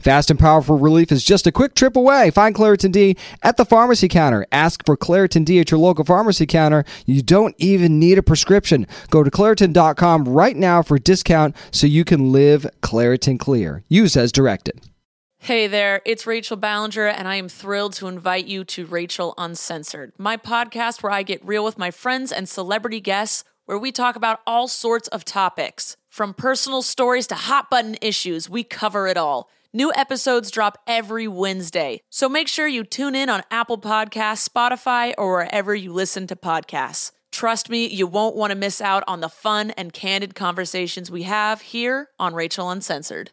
Fast and powerful relief is just a quick trip away. Find Claritin D at the pharmacy counter. Ask for Claritin D at your local pharmacy counter. You don't even need a prescription. Go to Claritin.com right now for a discount so you can live Claritin Clear. Use as directed. Hey there, it's Rachel Ballinger, and I am thrilled to invite you to Rachel Uncensored, my podcast where I get real with my friends and celebrity guests, where we talk about all sorts of topics. From personal stories to hot button issues, we cover it all. New episodes drop every Wednesday, so make sure you tune in on Apple Podcasts, Spotify, or wherever you listen to podcasts. Trust me, you won't want to miss out on the fun and candid conversations we have here on Rachel Uncensored.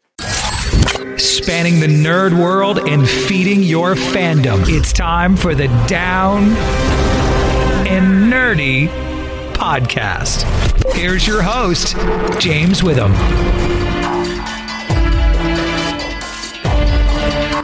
Spanning the nerd world and feeding your fandom. It's time for the Down and Nerdy podcast. Here's your host, James Witham.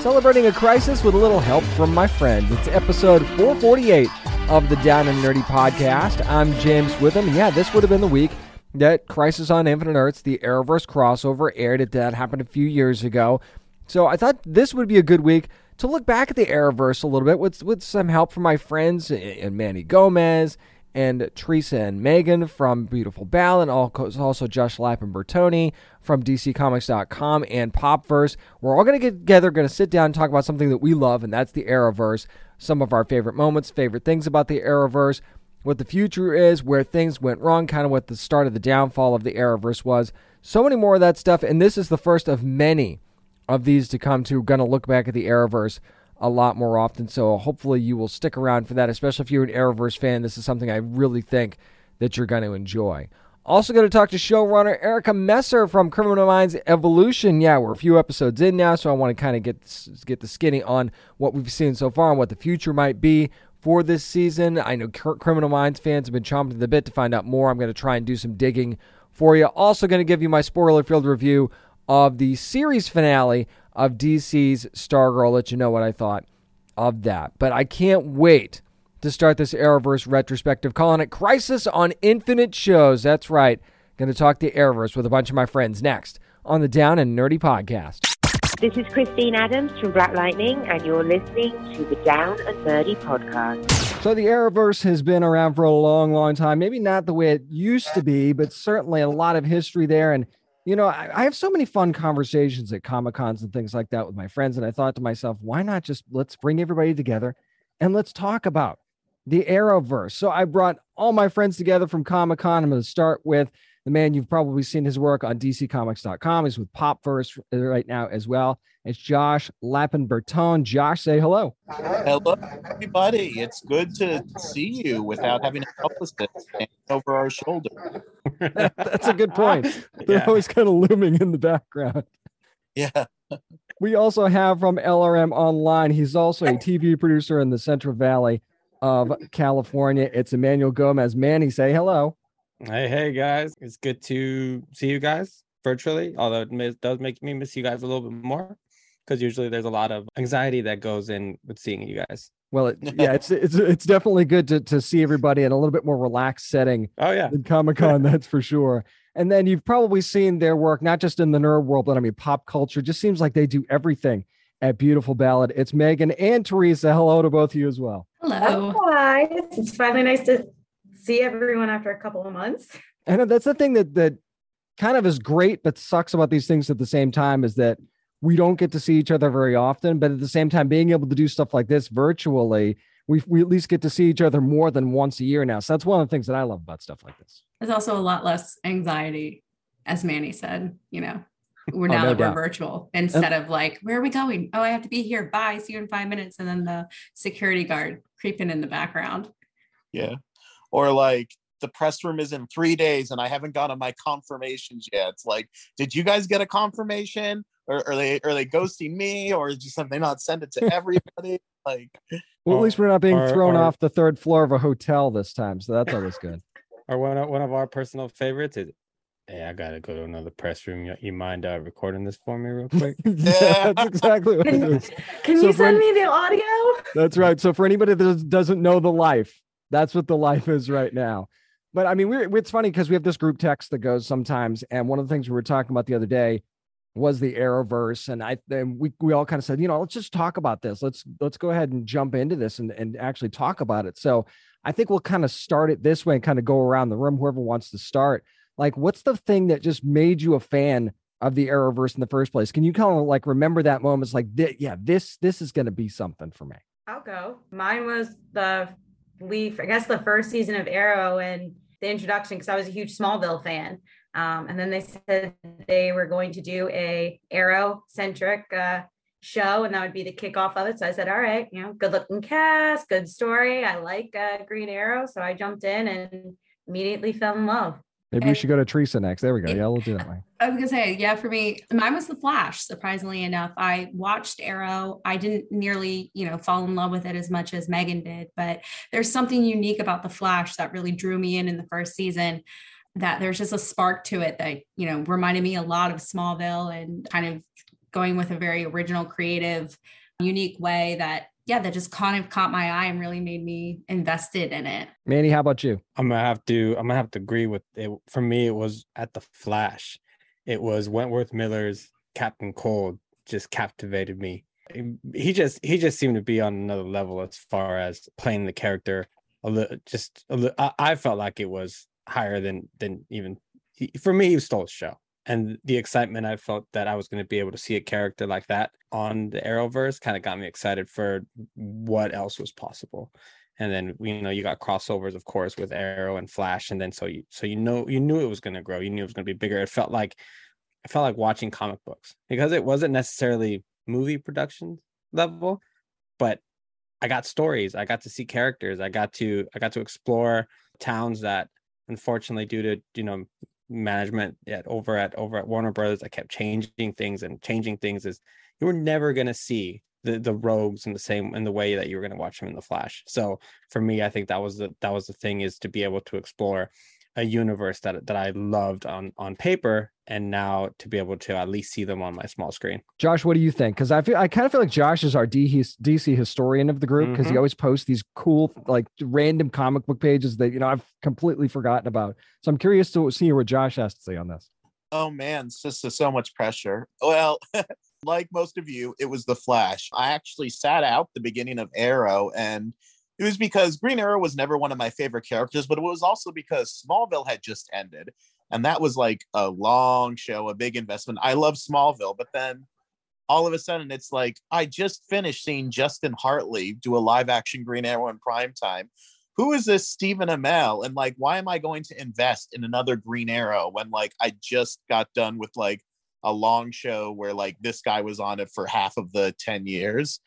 Celebrating a crisis with a little help from my friends. It's episode 448 of the Down and Nerdy podcast. I'm James Witham. Yeah, this would have been the week that Crisis on Infinite Earths, the Arrowverse crossover, aired. It that happened a few years ago. So I thought this would be a good week to look back at the Arrowverse a little bit with with some help from my friends and Manny Gomez and Teresa and Megan from Beautiful Ballad, and also Josh Lapin-Bertone from DCComics.com and Popverse. We're all going to get together, going to sit down and talk about something that we love, and that's the Arrowverse. Some of our favorite moments, favorite things about the Arrowverse, what the future is, where things went wrong, kind of what the start of the downfall of the Arrowverse was. So many more of that stuff, and this is the first of many of these to come to. Going to look back at the Arrowverse a lot more often. So hopefully you will stick around for that, especially if you're an Arrowverse fan. This is something I really think that you're going to enjoy. Also, going to talk to showrunner Erica Messer from Criminal Minds Evolution. Yeah, we're a few episodes in now, so I want to kind of get get the skinny on what we've seen so far and what the future might be for this season. I know Criminal Minds fans have been chomping at the bit to find out more. I'm going to try and do some digging for you. Also, going to give you my spoiler filled review of the series finale of DC's Stargirl. Let you know what I thought of that. But I can't wait to start this Arrowverse retrospective, calling it Crisis on Infinite Shows. That's right. Going to talk the Arrowverse with a bunch of my friends next on the Down and Nerdy podcast. This is Christine Adams from Black Lightning, and you're listening to the Down and Nerdy podcast. So, the Arrowverse has been around for a long, long time. Maybe not the way it used to be, but certainly a lot of history there. And you know, I, I, have so many fun conversations at Comic Cons and things like that with my friends. And I thought to myself, why not just let's bring everybody together and let's talk about the Arrowverse. So I brought all my friends together from Comic Con. I'm going to start with the man you've probably seen his work on DCComics.com. He's with Popverse uh, right now as well. It's Josh Lapin-Bertone. Josh, say hello. Hello, everybody. It's good to see you without having to us over our shoulder. That's a good point. They're yeah. always kind of looming in the background. Yeah. we also have from LRM Online. He's also a TV producer in the Central Valley of California. It's Emmanuel Gomez. Manny, say hello. Hey, hey, guys. It's good to see you guys virtually, although it does make me miss you guys a little bit more because usually there's a lot of anxiety that goes in with seeing you guys. Well, it, yeah, it's it's it's definitely good to to see everybody in a little bit more relaxed setting. Oh yeah, in Comic Con, that's for sure. And then you've probably seen their work, not just in the nerd world, but I mean pop culture. Just seems like they do everything at Beautiful Ballad. It's Megan and Teresa. Hello to both of you as well. Hello. Hi. It's finally nice to see everyone after a couple of months. And that's the thing that that kind of is great, but sucks about these things at the same time is that we don't get to see each other very often. But at the same time, being able to do stuff like this virtually we we at least get to see each other more than once a year now. So that's one of the things that I love about stuff like this. There's also a lot less anxiety, as Manny said. You know, we're Oh, now no that doubt. we're virtual instead of like, where are we going? Oh, I have to be here. Bye. See you in five minutes. And then the security guard creeping in the background. Yeah. Or like the press room is in three days and I haven't gotten my confirmations yet. It's like, did you guys get a confirmation? Or are they are they ghosting me or just have they not send it to everybody? like Well, at least we're not being Or- thrown or- off the third floor of a hotel this time, so that's always good. Or one of, one of our personal favorites is, hey, I gotta go to another press room. You, you mind uh, recording this for me real quick? yeah, that's exactly what it is. Can, So you send any- me the audio? That's right. So for anybody that doesn't know the life, that's what the life is right now. But I mean, we're, it's funny because we have this group text that goes sometimes, and one of the things we were talking about the other day was the Arrowverse, and I and we we all kind of said, you know, let's just talk about this. Let's let's go ahead and jump into this and and actually talk about it. So I think we'll kind of start it this way and kind of go around the room, whoever wants to start. Like, what's the thing that just made you a fan of the Arrowverse in the first place? Can you kind of like remember that moment? It's like, thi- yeah, this this is going to be something for me. I'll go. Mine was the leaf, I guess the first season of Arrow and the introduction because I was a huge Smallville fan. Um, and then they said they were going to do a Arrow centric uh, show, and that would be the kickoff of it. So I said, "All right, you know, good looking cast, good story. I like uh, Green Arrow." So I jumped in and immediately fell in love. Maybe we should go to Teresa next. There we go. Yeah, we'll do that way. I was gonna say, yeah, for me, mine was the Flash. Surprisingly enough, I watched Arrow. I didn't nearly, you know, fall in love with it as much as Megan did, but there's something unique about the Flash that really drew me in in the first season. That there's just a spark to it that you know reminded me a lot of Smallville and kind of going with a very original, creative, unique way that yeah, that just kind of caught my eye and really made me invested in it. Manny, how about you? I'm gonna have to I'm gonna have to agree with it. For me, it was at the Flash. It was Wentworth Miller's Captain Cold just captivated me. He just he just seemed to be on another level as far as playing the character. A little, just a li- I, I felt like it was higher than than even he, for me. He stole the show, and the excitement I felt that I was going to be able to see a character like that on the Arrowverse kind of got me excited for what else was possible. And then you know you got crossovers of course with arrow and flash and then so you so you know you knew it was going to grow you knew it was going to be bigger. It felt like it felt like watching comic books because it wasn't necessarily movie production level but i got stories i got to see characters i got to i got to explore towns that unfortunately due to you know management at over at over at warner brothers i kept changing things and changing things is you were never going to see the the rogues in the same in the way that you were going to watch them in the flash so for me i think that was the that was the thing is to be able to explore a universe that that i loved on on paper and now to be able to at least see them on my small screen Josh, what do you think? Because I feel I kind of feel like Josh is our D- DC historian of the group because he Mhm. always posts these cool, like random comic book pages that you know I've completely forgotten about. So I'm curious to see what Josh has to say on this. Oh man, it's just so much pressure. Well, like most of you, it was the Flash. I actually sat out the beginning of Arrow, and it was because Green Arrow was never one of my favorite characters, but it was also because Smallville had just ended. And that was like a long show, a big investment. I love Smallville, but then all of a sudden it's like I just finished seeing Justin Hartley do a live action Green Arrow in prime time. Who is this Stephen Amell? And like, why am I going to invest in another Green Arrow when like I just got done with like a long show where like this guy was on it for half of the 10 years?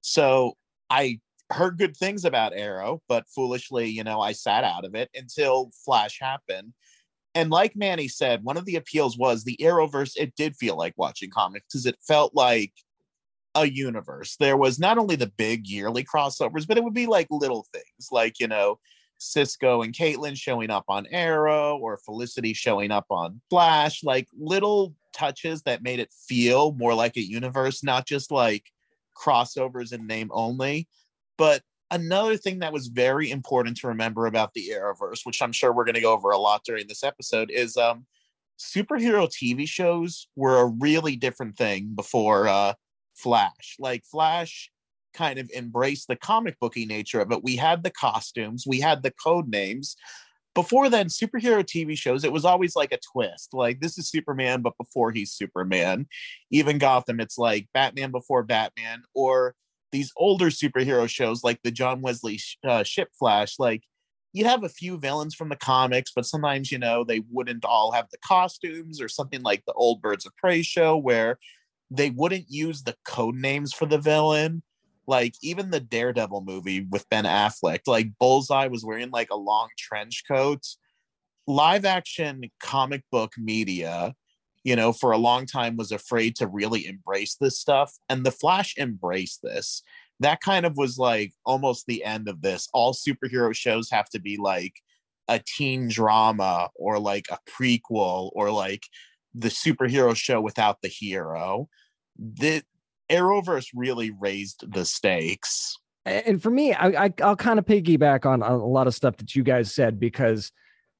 So I heard good things about Arrow, but foolishly, you know, I sat out of it until Flash happened. And like Manny said, one of the appeals was the Arrowverse. It did feel like watching comics because it felt like a universe. There was not only the big yearly crossovers, but it would be like little things like, you know, Cisco and Caitlin showing up on Arrow or Felicity showing up on Flash, like little touches that made it feel more like a universe, not just like crossovers in name only. But another thing that was very important to remember about the Arrowverse, which I'm sure we're going to go over a lot during this episode, is um, superhero TV shows were a really different thing before uh, Flash. Like Flash kind of embraced the comic booky nature of it. We had the costumes, we had the code names. Before then, superhero TV shows, it was always like a twist. Like this is Superman, but before he's Superman. Even Gotham, it's like Batman before Batman, or these older superhero shows like the John Wesley uh, Shipp Flash, like you'd have a few villains from the comics, but sometimes, you know, they wouldn't all have the costumes or something like the old Birds of Prey show where they wouldn't use the code names for the villain. Like even the Daredevil movie with Ben Affleck, like Bullseye was wearing like a long trench coat. Live action comic book media, you know, for a long time was afraid to really embrace this stuff. And the Flash embraced this that kind of was like almost the end of this. All superhero shows have to be like a teen drama or like a prequel or like the superhero show without the hero. The Arrowverse really raised the stakes. And for me, I, I will kind of piggyback on, on a lot of stuff that you guys said because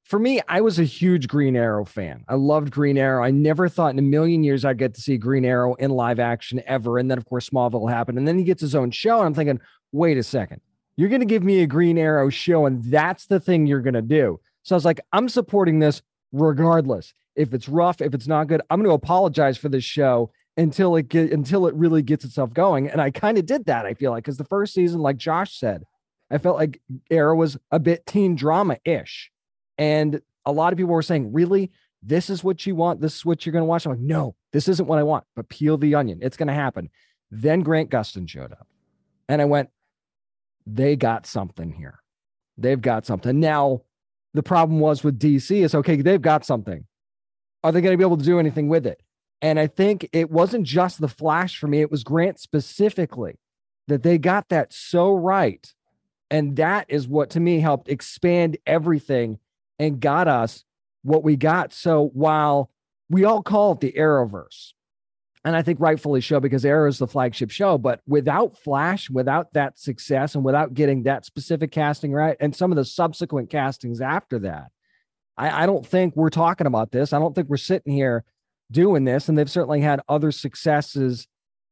for me, I was a huge Green Arrow fan. I loved Green Arrow. I never thought in a million years I'd get to see Green Arrow in live action ever. And then, of course, Smallville happened. And then he gets his own show. And I'm thinking, wait a second, you're going to give me a Green Arrow show, and that's the thing you're going to do. So I was like, I'm supporting this regardless. If it's rough, if it's not good, I'm going to apologize for this show until it get until it really gets itself going. And I kind of did that. I feel like because the first season, like Josh said, I felt like Arrow was a bit teen drama ish and a lot of people were saying, really? This is what you want? This is what you're going to watch? I'm like, no, this isn't what I want, but peel the onion. It's going to happen. Then Grant Gustin showed up. And I went, they got something here. They've got something. Now, the problem was with DC is okay, they've got something. Are they going to be able to do anything with it? And I think it wasn't just the Flash for me, it was Grant specifically that they got that so right. And that is what to me helped expand everything and got us what we got. So while we all call it the Arrowverse, and I think rightfully so because Arrow is the flagship show, but without Flash, without that success, and without getting that specific casting right, and some of the subsequent castings after that, I, I don't think we're talking about this. I don't think we're sitting here doing this. And they've certainly had other successes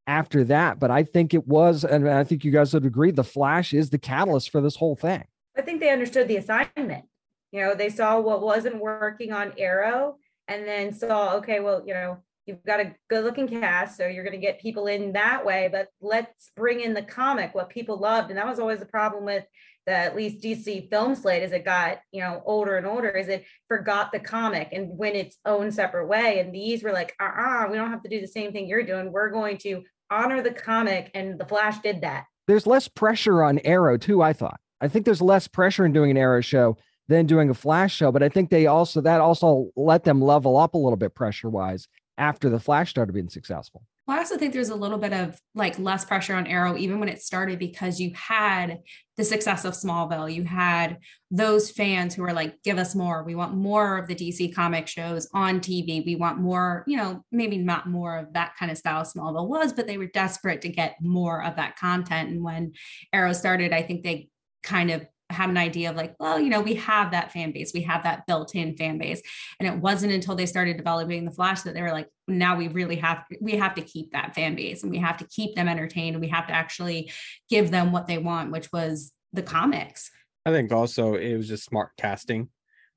after that. But I think it was, and I think you guys would agree, the Flash is the catalyst for this whole thing. I think they understood the assignment. You know, they saw what wasn't working on Arrow and then saw, okay, well, you know, you've got a good looking cast, so you're going to get people in that way, but let's bring in the comic, what people loved. And that was always the problem with the at least DC film slate as it got, you know, older and older, is it forgot the comic and went its own separate way. And these were like, uh-uh, we don't have to do the same thing you're doing. We're going to honor the comic. And the Flash did that. There's less pressure on Arrow, too, I thought. I think there's less pressure in doing an Arrow show than doing a flash show. But I think they also that also let them level up a little bit pressure wise after the flash started being successful. Well, I also think there's a little bit of like less pressure on Arrow, even when it started, because you had the success of Smallville. You had those fans who were like, give us more. We want more of the DC comic shows on TV. We want more, you know, maybe not more of that kind of style Smallville was, but they were desperate to get more of that content. And when Arrow started, I think they kind of had an idea of like, well, you know, we have that fan base, we have that built-in fan base. And it wasn't until they started developing the Flash that they were like, now we really have we have to keep that fan base and we have to keep them entertained and we have to actually give them what they want, which was the comics. I think also it was just smart casting,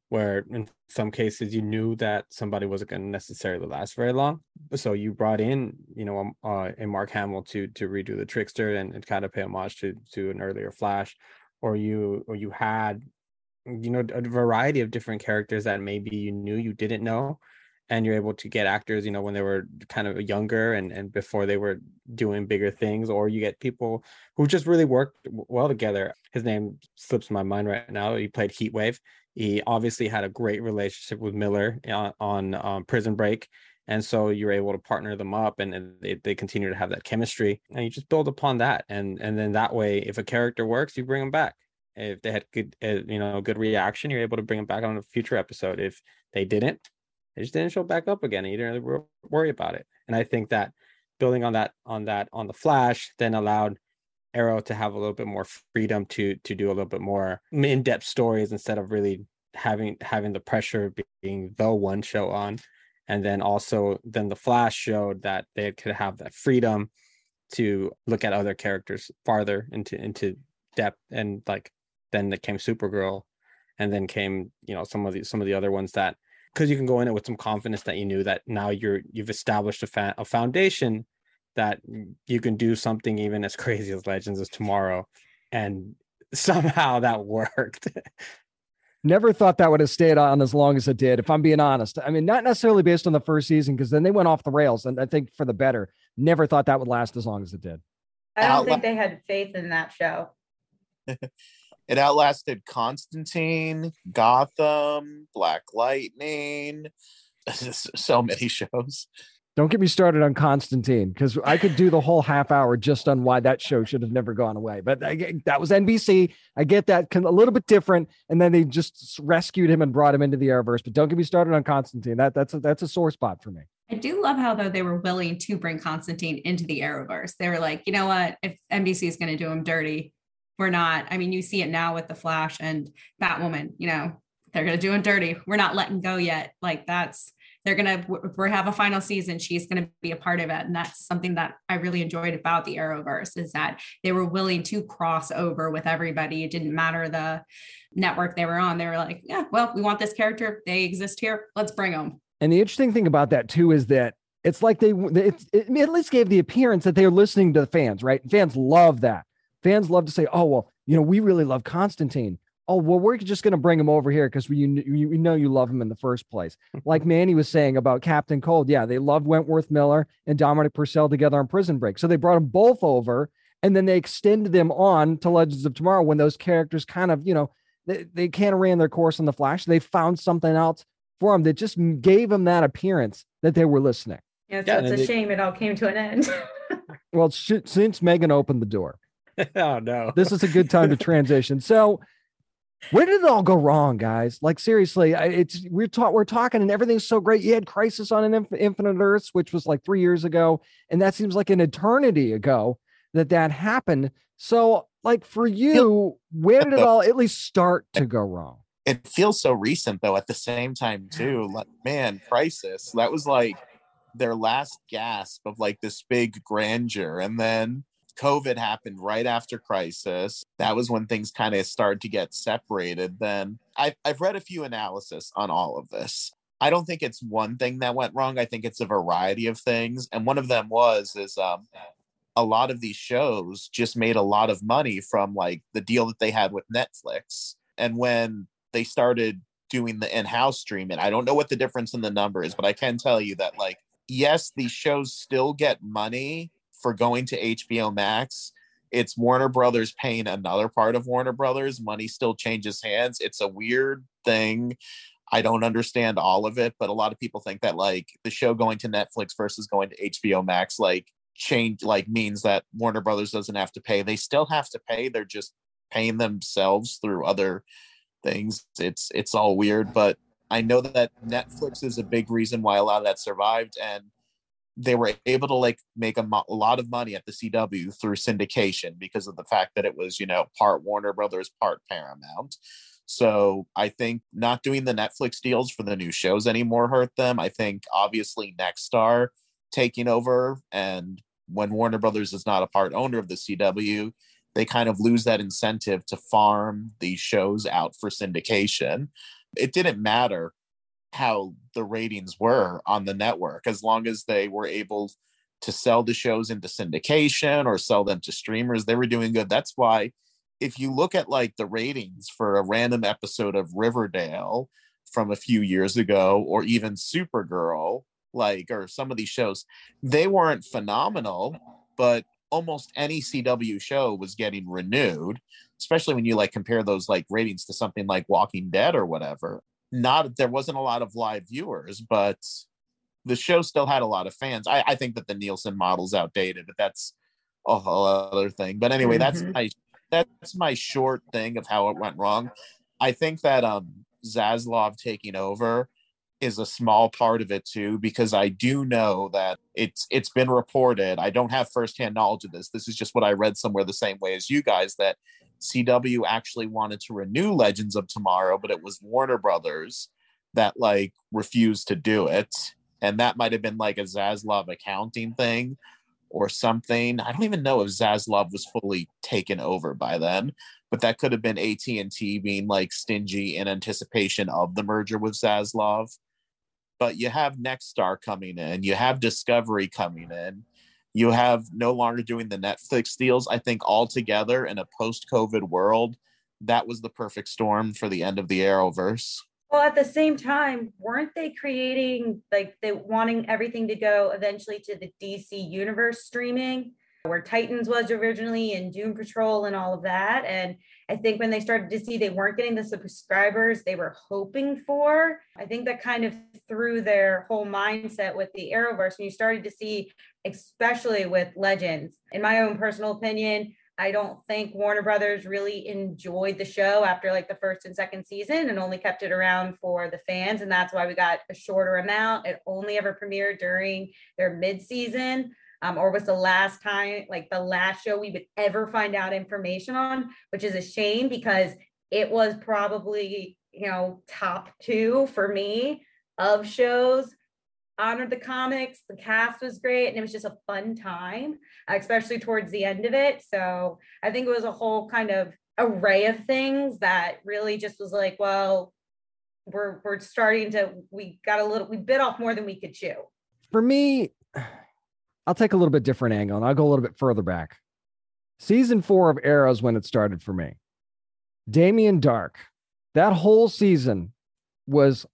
where in some cases you knew that somebody wasn't going to necessarily last very long. So you brought in, you know, um, uh, a Mark Hamill to to redo the Trickster and, and kind of pay homage to to an earlier Flash or you or you had you know a variety of different characters that maybe you knew you didn't know and you're able to get actors you know when they were kind of younger and and before they were doing bigger things or you get people who just really worked well together. His name slips my mind right now. He played heatwave. He obviously had a great relationship with miller on, on um, prison break and so you're able to partner them up and, and they, they continue to have that chemistry and you just build upon that and and then that way if a character works you bring them back. If they had good uh, you know good reaction you're able to bring them back on a future episode. If they didn't they just didn't show back up again and you didn't really worry about it. And i think that building on that on that on the flash then allowed arrow to have a little bit more freedom to to do a little bit more in-depth stories instead of really having having the pressure of being the one show on and then also then the flash showed that they could have that freedom to look at other characters farther into into depth and like then it came supergirl and then came you know some of the some of the other ones that because you can go in it with some confidence that you knew that now you're you've established a, fa- a foundation that you can do something even as crazy as Legends of Tomorrow, and somehow that worked. Never thought that would have stayed on as long as it did, if I'm being honest. I mean, not necessarily based on the first season, because then they went off the rails, and I think for the better. Never thought that would last as long as it did. I don't Outla- think they had faith in that show. It outlasted Constantine, Gotham, Black Lightning, so many shows. Don't get me started on Constantine because I could do the whole half hour just on why that show should have never gone away. But I, that was NBC. I get that a little bit different, and then they just rescued him and brought him into the Arrowverse. But don't get me started on Constantine. That that's a, that's a sore spot for me. I do love how though they were willing to bring Constantine into the Arrowverse. They were like, you know what? If NBC is going to do him dirty, we're not. I mean, you see it now with the Flash and Batwoman. You know, they're going to do him dirty. We're not letting go yet. Like that's they're going to we have a final season. She's going to be a part of it, and that's something that I really enjoyed about the Arrowverse is that they were willing to cross over with everybody. It didn't matter the network they were on. They were like, yeah, well, we want this character. They exist here. Let's bring them. And the interesting thing about that too is that it's like they it's, it at least gave the appearance that they're listening to the fans, right? Fans love that. Fans love to say, "Oh well, you know, we really love Constantine." Oh well, we're just going to bring him over here because we you, we know you love him in the first place. Like Manny was saying about Captain Cold, yeah, they loved Wentworth Miller and Dominic Purcell together on Prison Break, so they brought them both over, and then they extended them on to Legends of Tomorrow when those characters kind of you know they, they kind of ran their course in the Flash. They found something else for them that just gave them that appearance that they were listening. Yeah, so Yeah, it's a they- shame it all came to an end. Well, sh- since Megan opened the door, oh no. this is a good time to transition. So, where did it all go wrong, guys? Like seriously, it's we're talk we're talking and everything's so great. You had Crisis on an Inf- Infinite Earths, which was like three years ago, and that seems like an eternity ago that that happened. So, like for you, where did it all at least start to go wrong? It feels so recent though. At the same time, too, like man, Crisis. That was like their last gasp of like this big grandeur, and then COVID happened right after Crisis. That was when things kind of started to get separated. Then I've I've read a few analysis on all of this. I don't think it's one thing that went wrong. I think it's a variety of things, and one of them was is um, a lot of these shows just made a lot of money from like the deal that they had with Netflix, and when they started doing the in-house streaming, I don't know what the difference in the number is, but I can tell you that like yes, these shows still get money for going to HBO Max. It's Warner Brothers paying another part of Warner Brothers. Money still changes hands. It's a weird thing. I don't understand all of it, but a lot of people think that like the show going to Netflix versus going to HBO Max like change like means that Warner Brothers doesn't have to pay. They still have to pay. They're just paying themselves through other things. It's it's all weird, but I know that Netflix is a big reason why a lot of that survived and they were able to like make a, mo- a lot of money at the CW through syndication because of the fact that it was, you know, part Warner Brothers, part Paramount. So I think not doing the Netflix deals for the new shows anymore hurt them. I think obviously Nexstar taking over and when Warner Brothers is not a part owner of the CW, they kind of lose that incentive to farm these shows out for syndication. It didn't matter how the ratings were on the network as long as they were able to sell the shows into syndication or sell them to streamers they were doing good. That's why if you look at like the ratings for a random episode of riverdale from a few years ago or even supergirl like or some of these shows they weren't phenomenal but almost any cw show was getting renewed especially when you like compare those like ratings to something like walking dead or whatever not there wasn't a lot of live viewers, but the show still had a lot of fans. I, I think that the Nielsen model's outdated, but that's a whole other thing. But anyway, that's Mhm. my that's my short thing of how it went wrong. I think that um Zaslav taking over is a small part of it too, because I do know that it's it's been reported. I don't have firsthand knowledge of this. This is just what I read somewhere the same way as you guys that CW actually wanted to renew Legends of Tomorrow, but it was Warner Brothers that like refused to do it. And that might have been like a Zaslav accounting thing or something. I don't even know if Zaslav was fully taken over by then, but that could have been AT&T being like stingy in anticipation of the merger with Zaslav. But you have Nexstar coming in, you have Discovery coming in, You have no longer doing the Netflix deals. I think altogether in a post-COVID world, that was the perfect storm for the end of the Arrowverse. Well, at the same time, weren't they creating like they wanting everything to go eventually to the DC universe streaming? where Titans was originally and Doom Patrol and all of that. And I think when they started to see they weren't getting the subscribers they were hoping for, I think that kind of threw their whole mindset with the Arrowverse. And you started to see, especially with Legends, in my own personal opinion, I don't think Warner Brothers really enjoyed the show after like the first and second season and only kept it around for the fans. And that's why we got a shorter amount. It only ever premiered during their mid season um, or was the last time, like the last show we would ever find out information on, which is a shame because it was probably, you know, top two for me of shows. Honored the comics, the cast was great, and it was just a fun time, especially towards the end of it. So I think it was a whole kind of array of things that really just was like, well, we're we're starting to we got a little we bit off more than we could chew. For me, I'll take a little bit different angle and I'll go a little bit further back. Season four of Arrow Arrows when it started for me. Damien Darhk, that whole season was,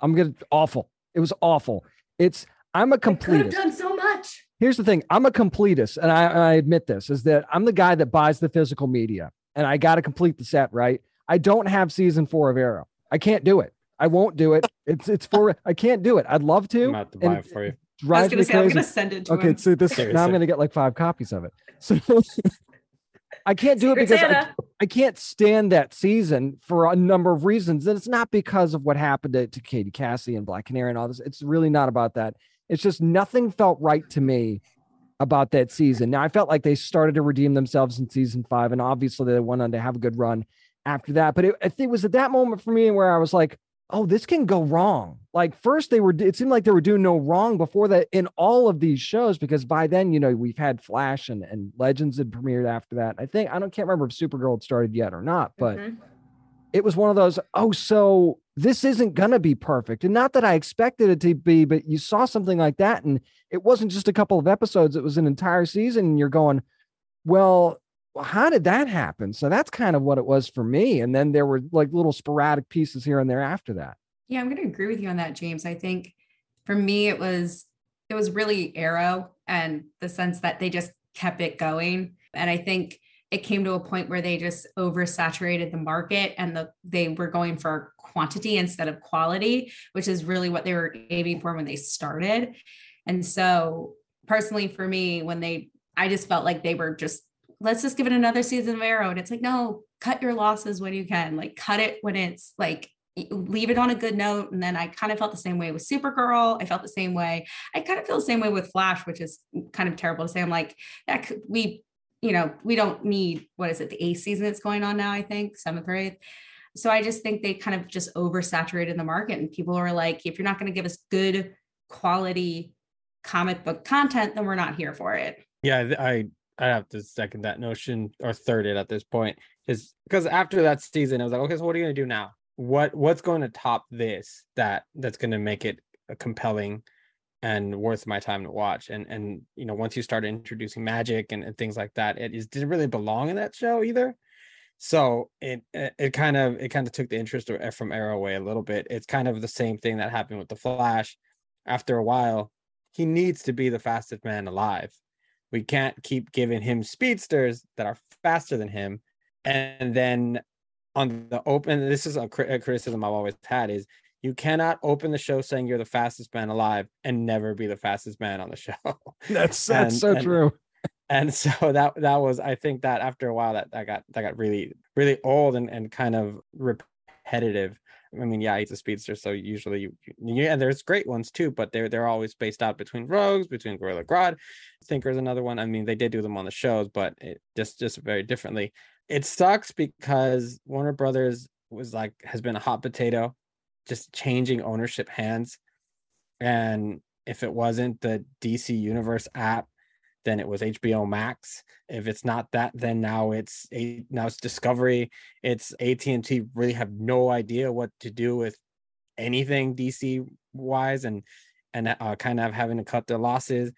I'm gonna awful. It was awful. It's I'm a completist. Could have done so much. Here's the thing: I'm a completist, and I, I admit this is that I'm the guy that buys the physical media, and I got to complete the set. Right? I don't have season four of Arrow. I can't do it. I won't do it. It's it's for I can't do it. I'd love to. I'm about to buy and, it for you drives I was gonna say, I'm gonna send it to okay, him. so this now I'm gonna get like five copies of it. So I can't do it because I, I, can't stand that season for a number of reasons. And it's not because of what happened to, to Katie Cassie and Black Canary and all this. It's really not about that. It's just nothing felt right to me about that season. Now I felt like they started to redeem themselves in season five, and obviously they went on to have a good run after that. But it, it was at that moment for me where I was like, oh, this can go wrong. Like first they were, it seemed like they were doing no wrong before that in all of these shows, because by then, you know, we've had Flash and, and Legends had premiered after that. I think, I don't can't remember if Supergirl had started yet or not, but mm-hmm. it was one of those, oh, so this isn't going to be perfect. And not that I expected it to be, but you saw something like that. And it wasn't just a couple of episodes, it was an entire season. And you're going, well, well, how did that happen? So that's kind of what it was for me. And then there were like little sporadic pieces here and there after that. Yeah, I'm going to agree with you on that, James. I think for me, it was it was really Arrow and the sense that they just kept it going. And I think it came to a point where they just oversaturated the market and the they were going for quantity instead of quality, which is really what they were aiming for when they started. And so personally for me, when they I just felt like they were just let's just give it another season of Arrow. And it's like, no, cut your losses when you can. Like, cut it when it's like, leave it on a good note. And then I kind of felt the same way with Supergirl. I felt the same way. I kind of feel the same way with Flash, which is kind of terrible to say. I'm like, that could, we, you know, we don't need what is it, the eighth season that's going on now, I think, seventh or eighth. So I just think they kind of just oversaturated the market. And people are like, if you're not going to give us good quality comic book content, then we're not here for it. Yeah, I I have to second that notion or third it at this point is because after that season, I was like, okay, so what are you gonna do now? What what's going to top this that that's gonna make it uh, compelling and worth my time to watch? And and you know, once you start introducing magic and, and things like that, it is didn't really belong in that show either. So it it kind of it kind of took the interest from Arrow away a little bit. It's kind of the same thing that happened with the Flash. After a while, he needs to be the fastest man alive we can't keep giving him speedsters that are faster than him. And then on the open, this is a, a criticism I've always had is you cannot open the show saying you're the fastest man alive and never be the fastest man on the show. That's that's and, so and, true. And so that that was I think that after a while that that got that got really really old and and kind of repetitive. I mean, yeah, he's a speedster, so usually yeah, there's great ones too, but they're they're always spaced out between Rogues, between Gorilla Grodd, Thinker's another one. I mean, they did do them on the shows, but it just just very differently. It sucks because Warner Brothers was like has been a hot potato, just changing ownership hands, and if it wasn't the DC Universe app then it was HBO Max. If it's not that, then now it's now it's Discovery. It's AT and T. Really have no idea what to do with anything DC wise, and and uh, kind of having to cut their losses.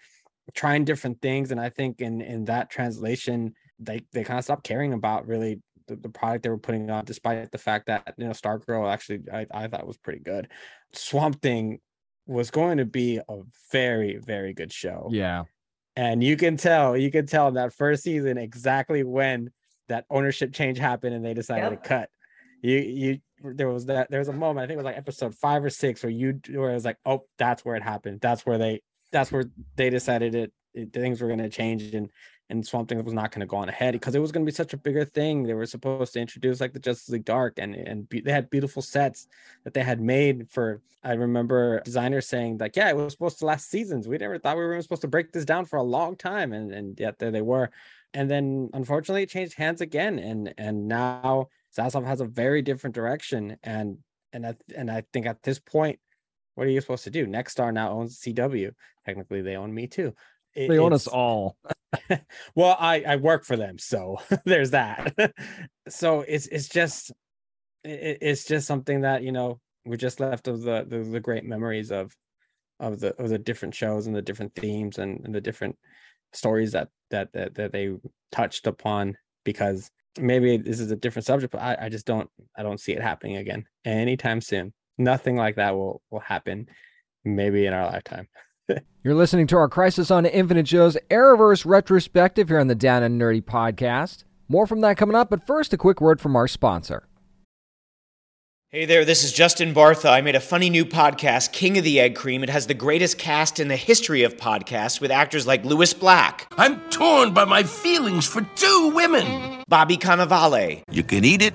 trying different things. And I think in in that translation, they they kind of stopped caring about really the, the product they were putting out, despite the fact that you know Stargirl actually I, I thought was pretty good. Swamp Thing was going to be a very very good show. Yeah, and you can tell you can tell in that first season exactly when that ownership change happened and they decided yep. to cut. You you there was that there was a moment I think it was like episode five or six where you where it was like oh that's where it happened that's where they that's where they decided it, it things were going to change and and Swamp Thing was not going to go on ahead because it was going to be such a bigger thing. They were supposed to introduce like the Justice League Dark, and and be, they had beautiful sets that they had made for. I remember designers saying like, yeah, it was supposed to last seasons. We never thought we were supposed to break this down for a long time, and and yet there they were. And then unfortunately, it changed hands again, and and now Zaslav has a very different direction, and and I, and I think at this point, what are you supposed to do? Nexstar now owns CW. Technically, they own me too. It, they own us all. well, I I work for them, so there's that. so it's it's just it, it's just something that you know we're just left of the, the, the great memories of of the of the different shows and the different themes and, and the different stories that, that that that they touched upon because maybe this is a different subject, but I, I just don't I don't see it happening again anytime soon. Nothing like that will will happen maybe in our lifetime. You're listening to our Crisis on Infinite Show's Arrowverse retrospective here on the Down and Nerdy podcast. More from that coming up, but first, a quick word from our sponsor. Hey there, this is Justin Bartha. I made a funny new podcast, King of the Egg Cream. It has the greatest cast in the history of podcasts with actors like Lewis Black. I'm torn by my feelings for two women. Bobby Cannavale. You can eat it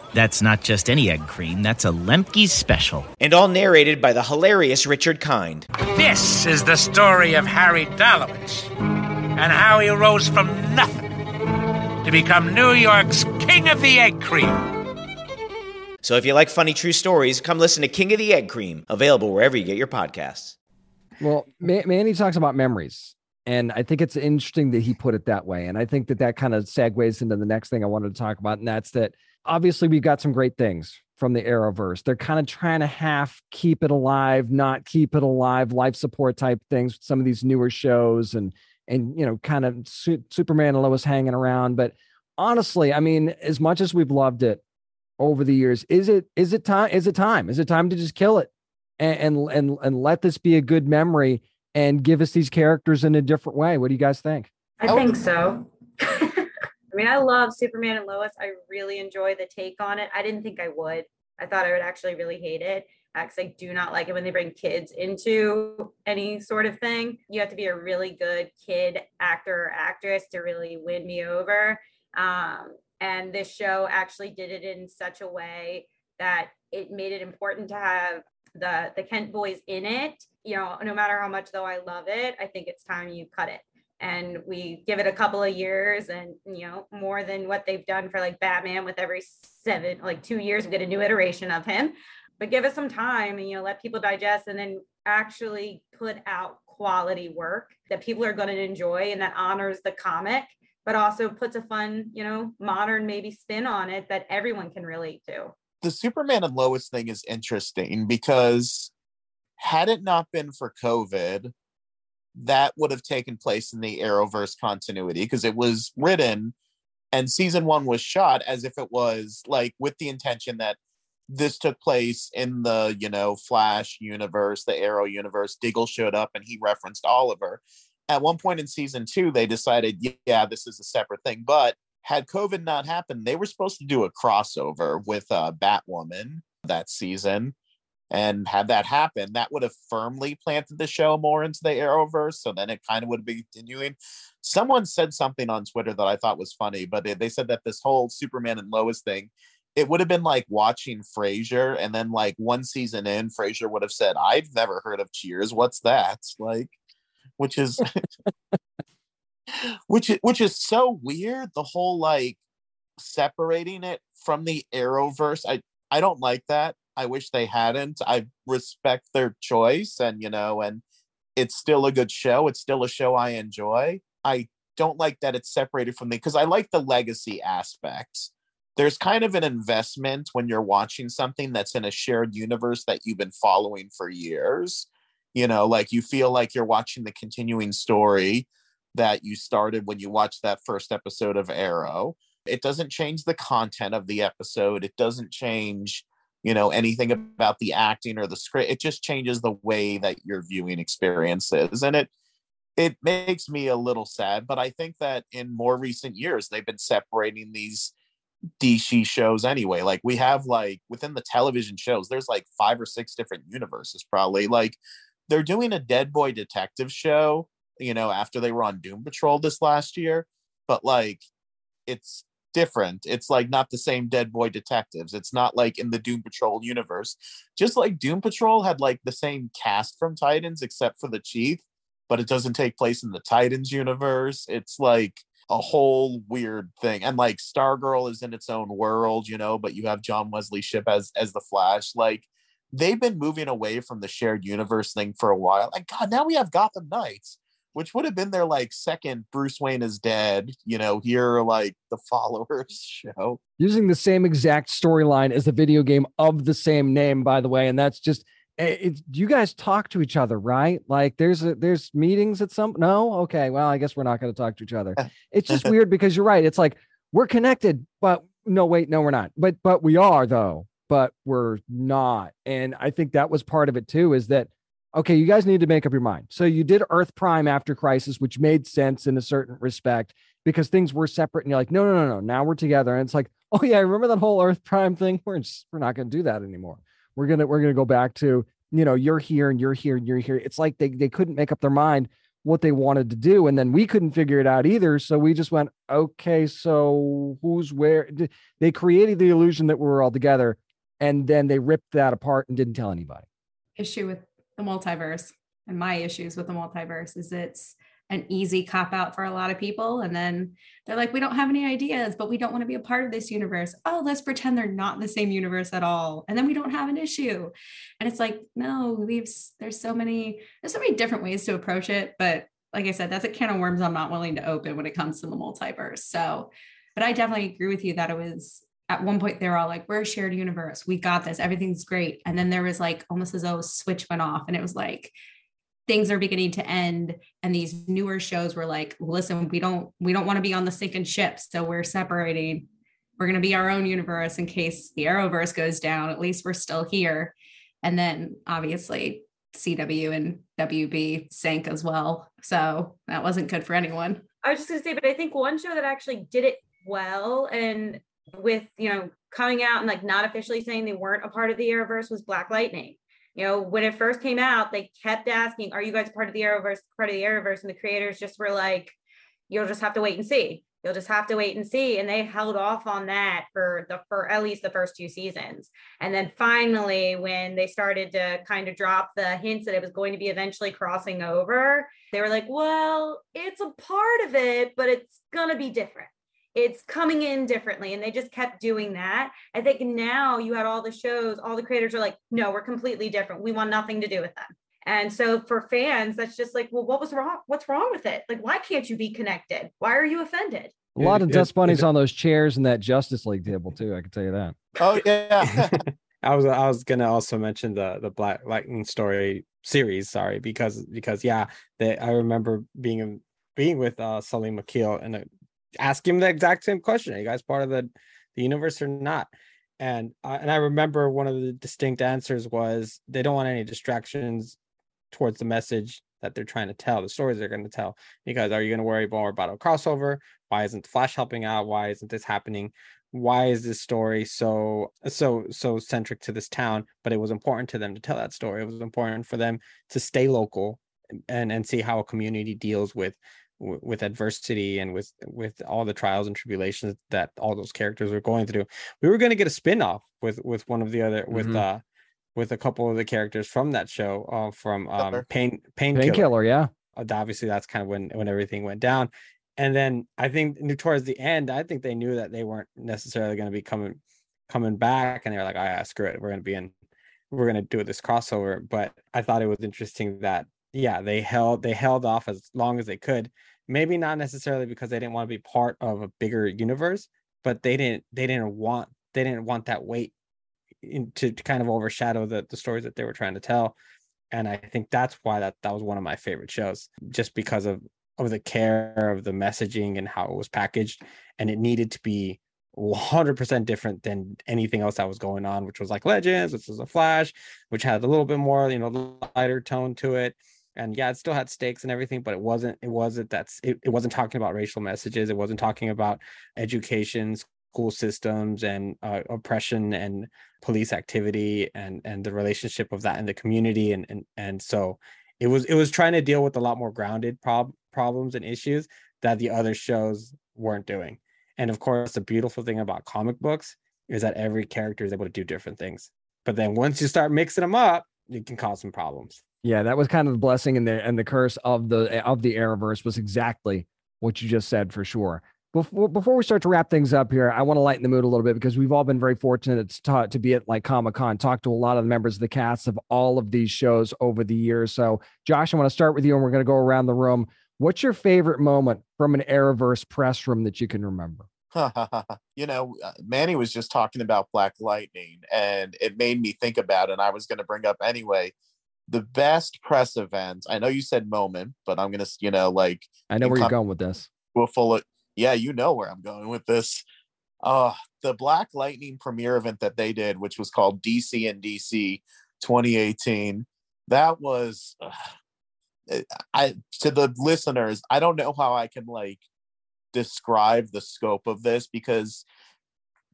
That's not just any egg cream, that's a Lemke's special. And all narrated by the hilarious Richard Kind. This is the story of Harry Dalowitz and how he rose from nothing to become New York's King of the Egg Cream. So if you like funny true stories, come listen to King of the Egg Cream, available wherever you get your podcasts. Well, Manny talks about memories. And I think it's interesting that he put it that way. And I think that that kind of segues into the next thing I wanted to talk about. And that's that obviously we've got some great things from the Arrowverse. They're kind of trying to half keep it alive, not keep it alive, life support type things. Some of these newer shows and and you know, kind of su- Superman and Lois hanging around. But honestly, I mean, as much as we've loved it over the years, is it is it time? Is it time? Is it time to just kill it and and and, and let this be a good memory and give us these characters in a different way? What do you guys think? I think so. I mean, I love Superman and Lois. I really enjoy the take on it. I didn't think I would. I thought I would actually really hate it. Actually, I do not like it when they bring kids into any sort of thing. You have to be a really good kid actor or actress to really win me over. Um, and this show actually did it in such a way that it made it important to have the the Kent boys in it. You know, no matter how much though I love it, I think it's time you cut it and we give it a couple of years and you know more than what they've done for like batman with every seven like two years we get a new iteration of him. But give us some time and you know let people digest and then actually put out quality work that people are going to enjoy and that honors the comic but also puts a fun you know modern maybe spin on it that everyone can relate to. The superman and lois thing is interesting because had it not been for covid that would have taken place in the Arrowverse continuity because it was written and season one was shot as if it was like with the intention that this took place in the you know Flash universe, the Arrow universe. Diggle showed up and he referenced Oliver. At one point in season two, they decided, yeah, this is a separate thing. But had COVID not happened, they were supposed to do a crossover with uh, Batwoman that season and had that happen, that would have firmly planted the show more into the Arrowverse. So then it kind of would be continuing. Someone said something on Twitter that I thought was funny, but they, they said that this whole Superman and Lois thing, it would have been like watching Frasier, and then like one season in, Frasier would have said, "I've never heard of Cheers. What's that?" Like, which is, which is, which is so weird. The whole like separating it from the Arrowverse. I I don't like that. I wish they hadn't. I respect their choice and you know, and it's still a good show. It's still a show I enjoy. I don't like that it's separated from me because I like the legacy aspects. There's kind of an investment when you're watching something that's in a shared universe that you've been following for years. You know, like you feel like you're watching the continuing story that you started when you watched that first episode of Arrow. It doesn't change the content of the episode. It doesn't change, you know, anything about the acting or the script. It just changes the way that your viewing experience is. And it it makes me a little sad, but I think that in more recent years they've been separating these DC shows anyway. Like we have like within the television shows, there's like five or six different universes probably. Like they're doing a Dead Boy detective show, you know, after they were on Doom Patrol this last year, but like it's different. It's like not the same Dead Boy detectives. It's not like in the Doom Patrol universe. Just like Doom Patrol had like the same cast from Titans except for the chief, but it doesn't take place in the Titans universe. It's like a whole weird thing. And like Stargirl is in its own world, you know, but you have John Wesley Shipp as as the Flash. Like they've been moving away from the shared universe thing for a while. Like God, now we have Gotham Knights, which would have been their like second Bruce Wayne is dead, you know, here like the followers show. Using the same exact storyline as the video game of the same name, by the way, and that's just eh, it, you guys talk to each other, right? Like there's a, there's meetings at some no, okay, well, I guess we're not going to talk to each other. It's just weird because you're right. It's like we're connected, but no, wait, no, we're not. But but we are though, but we're not. And I think that was part of it too. Is that okay? You guys need to make up your mind. So you did Earth Prime after Crisis, which made sense in a certain respect because things were separate, and you're like, no, no, no, no. Now we're together, and it's like, oh yeah, I remember that whole Earth Prime thing? We're just we're not going to do that anymore we're gonna we're gonna go back to you know you're here and you're here and you're here it's like they, they couldn't make up their mind what they wanted to do and then we couldn't figure it out either so we just went okay so who's where they created the illusion that we were all together and then they ripped that apart and didn't tell anybody issue with the multiverse and my issues with the multiverse is it's an easy cop out for a lot of people. And then they're like, we don't have any ideas, but we don't want to be a part of this universe. Oh, let's pretend they're not in the same universe at all. And then we don't have an issue. And it's like, no, we've, there's so many, there's so many different ways to approach it. But like I said, that's a can of worms I'm not willing to open when it comes to the multiverse. So, but I definitely agree with you that it was at one point they were all like, we're a shared universe. We got this. Everything's great. And then there was like almost as though a switch went off and it was like, things are beginning to end and these newer shows were like listen we don't we don't want to be on the sinking ship so we're separating we're going to be our own universe in case the arrowverse goes down at least we're still here and then obviously cw and wb sank as well so that wasn't good for anyone i was just going to say but i think one show that actually did it well and with you know coming out and like not officially saying they weren't a part of the arrowverse was black lightning you know, when it first came out, they kept asking, Are you guys part of the Arrowverse? Part of the Arrowverse? And the creators just were like, You'll just have to wait and see. You'll just have to wait and see. And they held off on that for the for at least the first two seasons. And then finally, when they started to kind of drop the hints that it was going to be eventually crossing over, they were like, Well, it's a part of it, but it's gonna be different it's coming in differently and they just kept doing that. I think now you had all the shows all the creators are like no we're completely different. We want nothing to do with them. And so for fans that's just like well what was wrong what's wrong with it? Like why can't you be connected? Why are you offended? A lot of it, dust bunnies it, on those chairs in that justice league table too i can tell you that. Oh yeah. I was i was gonna also mention the the black lightning story series sorry because because yeah that i remember being being with uh salim akil and a ask him the exact same question. Are you guys part of the, the universe or not? And uh, and I remember one of the distinct answers was they don't want any distractions towards the message that they're trying to tell, the stories they're going to tell. Because are you going to worry more about a crossover? Why isn't Flash helping out? Why isn't this happening? Why is this story so so so centric to this town? But it was important to them to tell that story. It was important for them to stay local and and see how a community deals with with adversity and with with all the trials and tribulations that all those characters were going through we were going to get a spin-off with with one of the other mm-hmm. with uh with a couple of the characters from that show uh from um pain painkiller painkiller yeah uh, obviously that's kind of when when everything went down and then i think towards the end i think they knew that they weren't necessarily going to be coming coming back and they were like, "Ah, yeah, screw it, we're gonna be in, we're gonna do this crossover." But I thought it was interesting that yeah, they held they held off as long as they could. Maybe not necessarily because they didn't want to be part of a bigger universe, but they didn't they didn't want they didn't want that weight in, to, to kind of overshadow the the stories that they were trying to tell. And I think that's why that that was one of my favorite shows, just because of of the care of the messaging and how it was packaged, and it needed to be 100% different than anything else that was going on, which was like Legends, which was a Flash, which had a little bit more, you know, lighter tone to it. And yeah, it still had stakes and everything, but it wasn't, it wasn't that's it, it wasn't talking about racial messages. It wasn't talking about education, school systems and uh, oppression and police activity and and the relationship of that in the community. And and and so it was it was trying to deal with a lot more grounded prob- problems and issues that the other shows weren't doing. And of course, the beautiful thing about comic books is that every character is able to do different things. But then once you start mixing them up, it can cause some problems. Yeah, that was kind of the blessing and the and the curse of the of the Arrowverse was exactly what you just said for sure. Before before we start to wrap things up here, I want to lighten the mood a little bit because we've all been very fortunate to to be at like Comic Con, talk to a lot of the members of the cast of all of these shows over the years. So, Josh, I want to start with you, and we're going to go around the room. What's your favorite moment from an Arrowverse press room that you can remember? you know, uh, Manny was just talking about Black Lightning, and it made me think about it. And I was going to bring up anyway the best press event. I know you said moment, but I'm going to, you know, like I know where you're going with this. We'll full it. Yeah, you know where I'm going with this. Uh, the Black Lightning premiere event that they did, which was called DC in DC 2018. That was, uh, I to the listeners. I don't know how I can like describe the scope of this because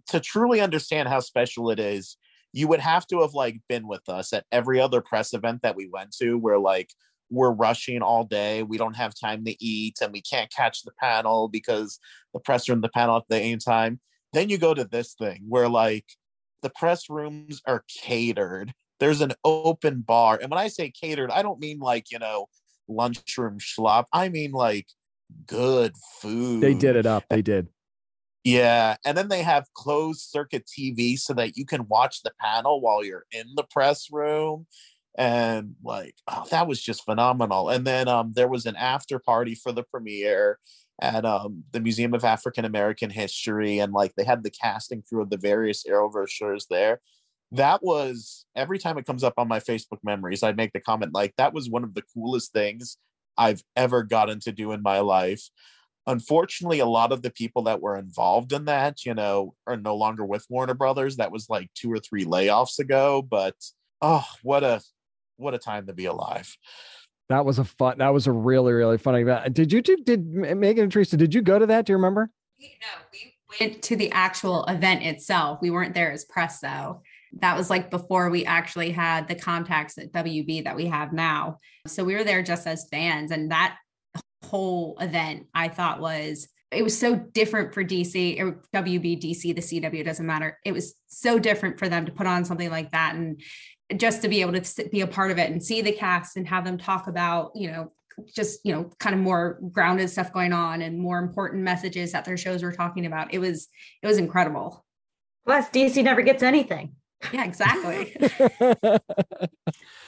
to truly understand how special it is you would have to have like been with us at every other press event that we went to where like we're rushing all day we don't have time to eat and we can't catch the panel because the press room the panel at the same time then you go to this thing where like the press rooms are catered there's an open bar and when i say catered i don't mean like you know lunchroom schlop i mean like good food. They did it up. They did. Yeah. And then they have closed circuit TV so that you can watch the panel while you're in the press room. And like, oh, that was just phenomenal. And then um, there was an after party for the premiere at um, the Museum of African American History. And like they had the casting crew of the various Arrowverse shows there. That was every time it comes up on my Facebook memories, I make the comment like that was one of the coolest things I've ever gotten to do in my life. Unfortunately, a lot of the people that were involved in that, you know, are no longer with Warner Brothers. That was like two or three layoffs ago, but oh, what a what a time to be alive. That was a fun. That was a really really funny event. Did you did, did Megan and Teresa? Did you go to that? Do you remember? No, we went to the actual event itself. We weren't there as press though that was like before we actually had the contacts at WB that we have now. So we were there just as fans. And that whole event I thought was it was so different for DC or WB, DC, the CW, doesn't matter. It was so different for them to put on something like that and just to be able to be a part of it and see the cast and have them talk about, you know, just, you know, kind of more grounded stuff going on and more important messages that their shows were talking about. It was, it was incredible. Plus, DC never gets anything. Yeah, exactly.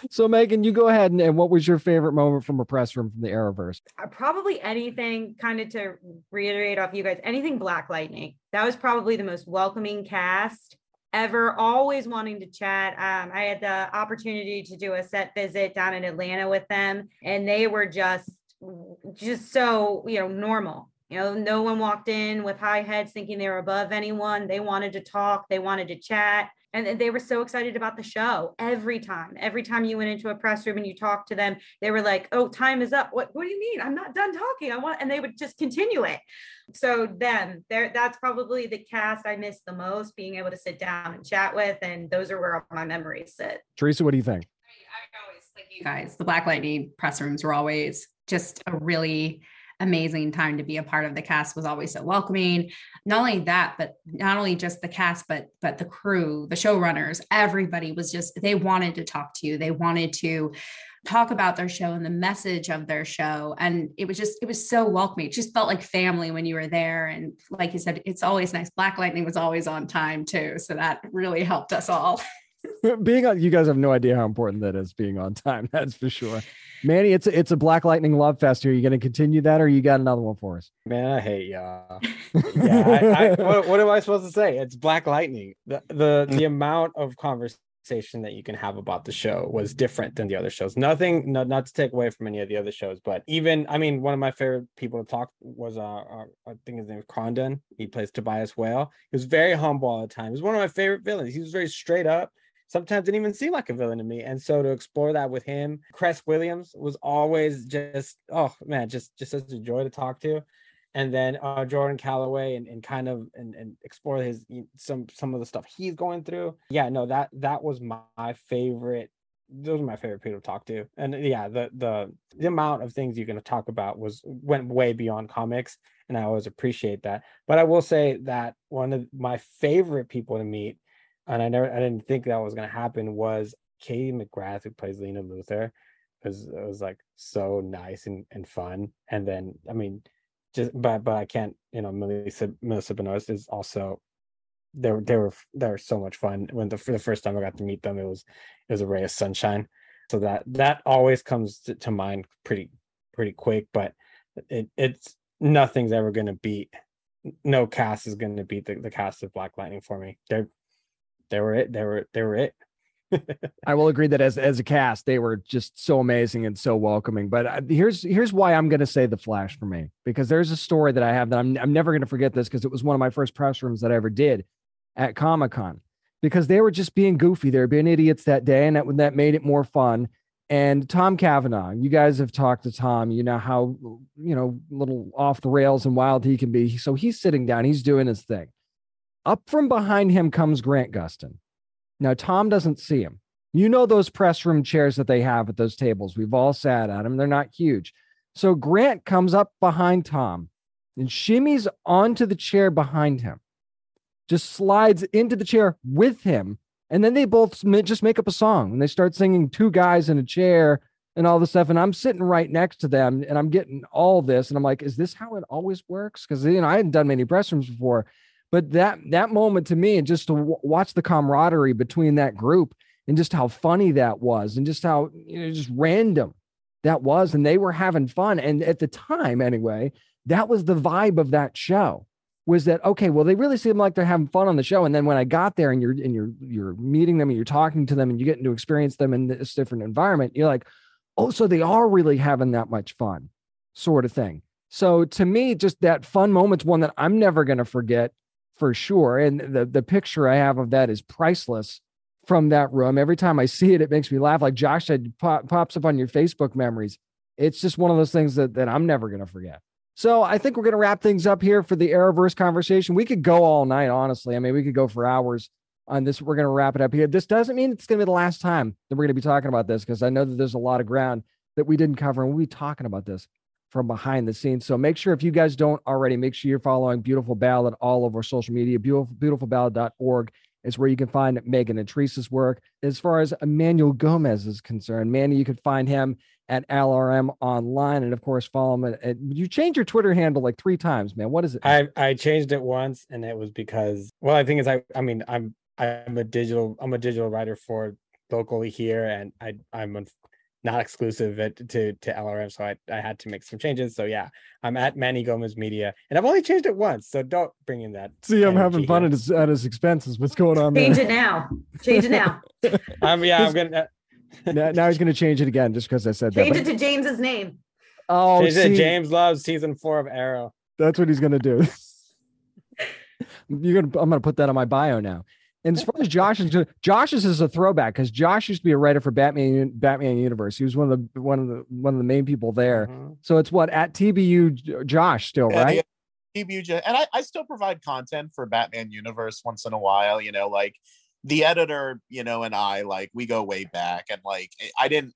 so Megan, you go ahead and, and, what was your favorite moment from a press room from the Arrowverse? Uh, probably anything kind of to reiterate off you guys, anything Black Lightning. That was probably the most welcoming cast ever, always wanting to chat. Um, I had the opportunity to do a set visit down in Atlanta with them, and they were just just so, you know, normal you know, no one walked in with high heads thinking they were above anyone. They wanted to talk, they wanted to chat and they were so excited about the show every time. Every time you went into a press room and you talked to them they were like oh time is up. What, what do you mean? I'm not done talking. I want and they would just continue it. So them there that's probably the cast i miss the most being able to sit down and chat with and those are where all my memories sit. Teresa what do you think? I, I always like you guys the black lightning press rooms were always just a really amazing time to be a part of the cast was always so welcoming not only that but not only just the cast but but the crew the showrunners everybody was just they wanted to talk to you they wanted to talk about their show and the message of their show. And it was just, it was so welcoming. It just felt like family when you were there. And like you said, it's always nice. Black Lightning was always on time too. So that really helped us all. being on, you guys have no idea how important that is being on time. That's for sure. Manny, it's a, it's a Black Lightning love fest. Are you going to continue that, or you got another one for us? Man, I hate y'all. yeah, I, I, what, what am I supposed to say? It's Black Lightning. The the the amount of conversation that you can have about the show was different than the other shows. Nothing, no, not to take away from any of the other shows, but even I mean, one of my favorite people to talk was uh, uh I think his name is Krondon. He plays Tobias Whale. He was very humble all the time. he's one of my favorite villains. He was very straight up sometimes didn't even seem like a villain to me. And so to explore that with him, Cress Williams was always just, oh man, just just such a joy to talk to. And then uh, Jordan Calloway and, and kind of and, and explore his some some of the stuff he's going through. Yeah, no, that that was my favorite. Those are my favorite people to talk to. And yeah, the the the amount of things you can talk about was went way beyond comics. And I always appreciate that. But I will say that one of my favorite people to meet and I never I didn't think that was gonna happen was Katie McGrath who plays Lena Luthor. Was was like so nice and, and fun. And then I mean just but but I can't, you know, Melissa Melissa Benoist is also they were they were they were so much fun. When the for the first time I got to meet them, it was it was a ray of sunshine. So that that always comes to, to mind pretty pretty quick, but it it's nothing's ever gonna beat no cast is gonna beat the, the cast of Black Lightning for me. They're they were it. They were they were it. I will agree that as as a cast, they were just so amazing and so welcoming. But uh, here's here's why I'm going to say the Flash for me because there's a story that I have that I'm I'm never going to forget this because it was one of my first press rooms that I ever did at Comic Con because they were just being goofy, they were being idiots that day, and that that made it more fun. And Tom Cavanagh, you guys have talked to Tom. You know how you know little off the rails and wild he can be. So he's sitting down, he's doing his thing up from behind him comes Grant Gustin. Now, Tom doesn't see him. You know those press room chairs that they have at those tables. We've all sat at them, they're not huge. So Grant comes up behind Tom and shimmies onto the chair behind him, just slides into the chair with him. And then they both just make up a song and they start singing Two Guys in a Chair and all this stuff. And I'm sitting right next to them and I'm getting all this. And I'm like, is this how it always works? Because, you know, I hadn't done many press rooms before. But that that moment to me, and just to w- watch the camaraderie between that group, and just how funny that was, and just how you know just random that was, and they were having fun. And at the time, anyway, that was the vibe of that show. Was that okay? Well, they really seem like they're having fun on the show. And then when I got there, and you're and you're you're meeting them, and you're talking to them, and you getting to experience them in this different environment, you're like, oh, so they are really having that much fun, sort of thing. So to me, just that fun moment's one that I'm never going to forget for sure. And the the picture I have of that is priceless from that room. Every time I see it, it makes me laugh. Like Josh said, pop, pops up on your Facebook memories. It's just one of those things that, that I'm never going to forget. So I think we're going to wrap things up here for the Arrowverse conversation. We could go all night, honestly. I mean, we could go for hours on this. We're going to wrap it up here. This doesn't mean it's going to be the last time that we're going to be talking about this because I know that there's a lot of ground that we didn't cover, and we'll be talking about this from behind the scenes. So make sure if you guys don't already, make sure you're following Beautiful Ballad all over social media. Beautiful, beautifulballad.org is where you can find Megan and Teresa's work. As far as Emmanuel Gomez is concerned, Manny, you can find him at LRM online. And of course, follow him. At, at, you changed your Twitter handle like three times, man. What is it? I, I changed it once and it was because, well, I think is I, I mean, I'm, I'm a digital, I'm a digital writer for locally here. And I, I'm not exclusive to to LRM, so I, I had to make some changes. So yeah, I'm at Manny Gomez Media, and I've only changed it once, so don't bring in that. See, I'm having fun at his, at his expenses. What's going on? Change there? it now. Change it now. um, yeah, I'm gonna. Uh, now, now, he's gonna change it again just because I said change that. Change it to James's name. Oh, change it James loves season four of Arrow. That's what he's gonna do. You're gonna. I'm gonna put that on my bio now. And as far as Josh is Josh's is a throwback because Josh used to be a writer for Batman Batman Universe. He was one of the one of the one of the main people there. Mm-hmm. So it's what at TBU Josh still, yeah, right? Yeah, TBU and I, I still provide content for Batman Universe once in a while, you know, like the editor, you know, and I like we go way back and like I didn't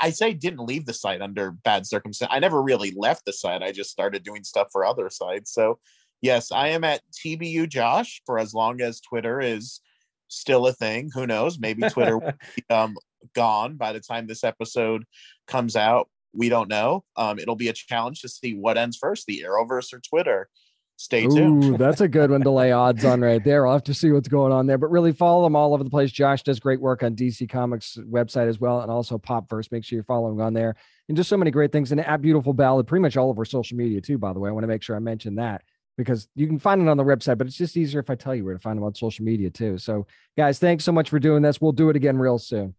I say didn't leave the site under bad circumstance. I never really left the site. I just started doing stuff for other sites. So yes, I am at TBU Josh for as long as Twitter is still a thing. Who knows? Maybe Twitter will become gone by the time this episode comes out. We don't know. Um, it'll be a challenge to see what ends first, the Arrowverse or Twitter. Stay tuned. Ooh, that's a good one to lay odds on right there. I'll have to see what's going on there. But really follow them all over the place. Josh does great work on DC Comics website as well, and also Popverse. Make sure you're following on there. And just so many great things. And at Beautiful Ballad, pretty much all of our social media too, by the way. I want to make sure I mention that because you can find it on the website, but it's just easier if I tell you where to find them on social media too. So, guys, thanks so much for doing this. We'll do it again real soon.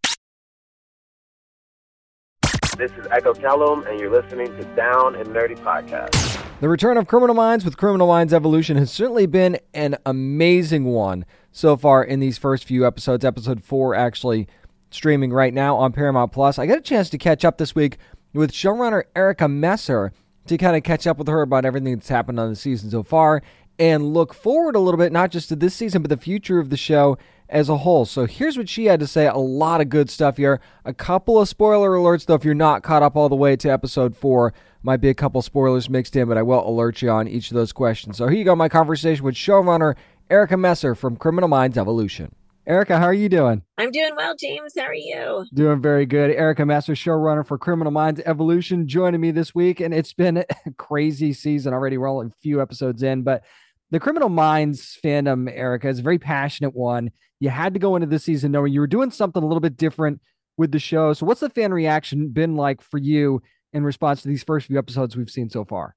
This is Echo Kellum, and you're listening to Down and Nerdy Podcast. The return of Criminal Minds with Criminal Minds Evolution has certainly been an amazing one so far in these first few episodes. Episode four actually streaming right now on Paramount Plus. I got a chance to catch up this week with showrunner Erica Messer to kind of catch up with her about everything that's happened on the season so far and look forward a little bit, not just to this season, but the future of the show as a whole. So here's what she had to say. A lot of good stuff here. A couple of spoiler alerts, though, if you're not caught up all the way to episode four. Might be a couple spoilers mixed in, but I will alert you on each of those questions. So here you go, my conversation with showrunner Erica Messer from Criminal Minds Evolution. Erica, how are you doing? I'm doing well, James. How are you? Doing very good. Erica Messer, showrunner for Criminal Minds Evolution, joining me this week. And it's been a crazy season already. We're only a few episodes in, but the Criminal Minds fandom, Erica, is a very passionate one. You had to go into this season knowing you were doing something a little bit different with the show. So, what's the fan reaction been like for you in response to these first few episodes we've seen so far?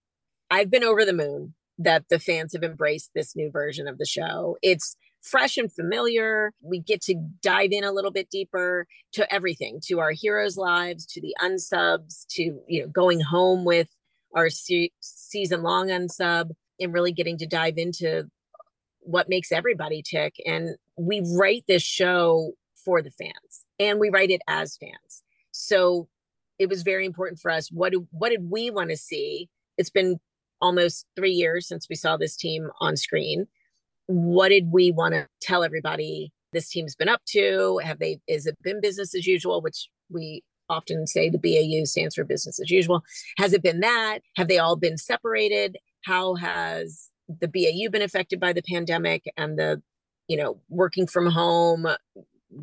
I've been over the moon that the fans have embraced this new version of the show. It's fresh and familiar. We get to dive in a little bit deeper to everything, to our heroes' lives, to the unsubs, to you know going home with our se- season long unsub, and really getting to dive into what makes everybody tick. And we write this show for the fans, and we write it as fans. So it was very important for us. What do, what did we want to see? It's been almost three years since we saw this team on screen. What did we want to tell everybody this team's been up to? Have they is it been business as usual, which we often say the BAU stands for business as usual. Has it been that? Have they all been separated? How has the BAU been affected by the pandemic and the, you know, working from home,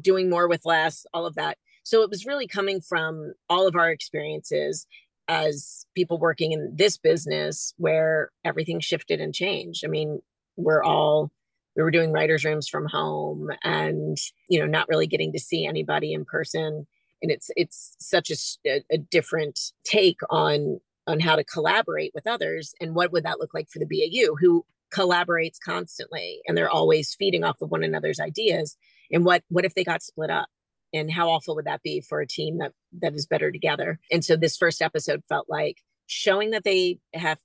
doing more with less, all of that. So it was really coming from all of our experiences as people working in this business where everything shifted and changed. I mean, we're all we were doing writers rooms from home and you know not really getting to see anybody in person. And it's it's such a, a different take on on how to collaborate with others and what would that look like for the BAU who collaborates constantly and they're always feeding off of one another's ideas. And what what if they got split up? And how awful would that be for a team that that is better together? And so this first episode felt like showing that they have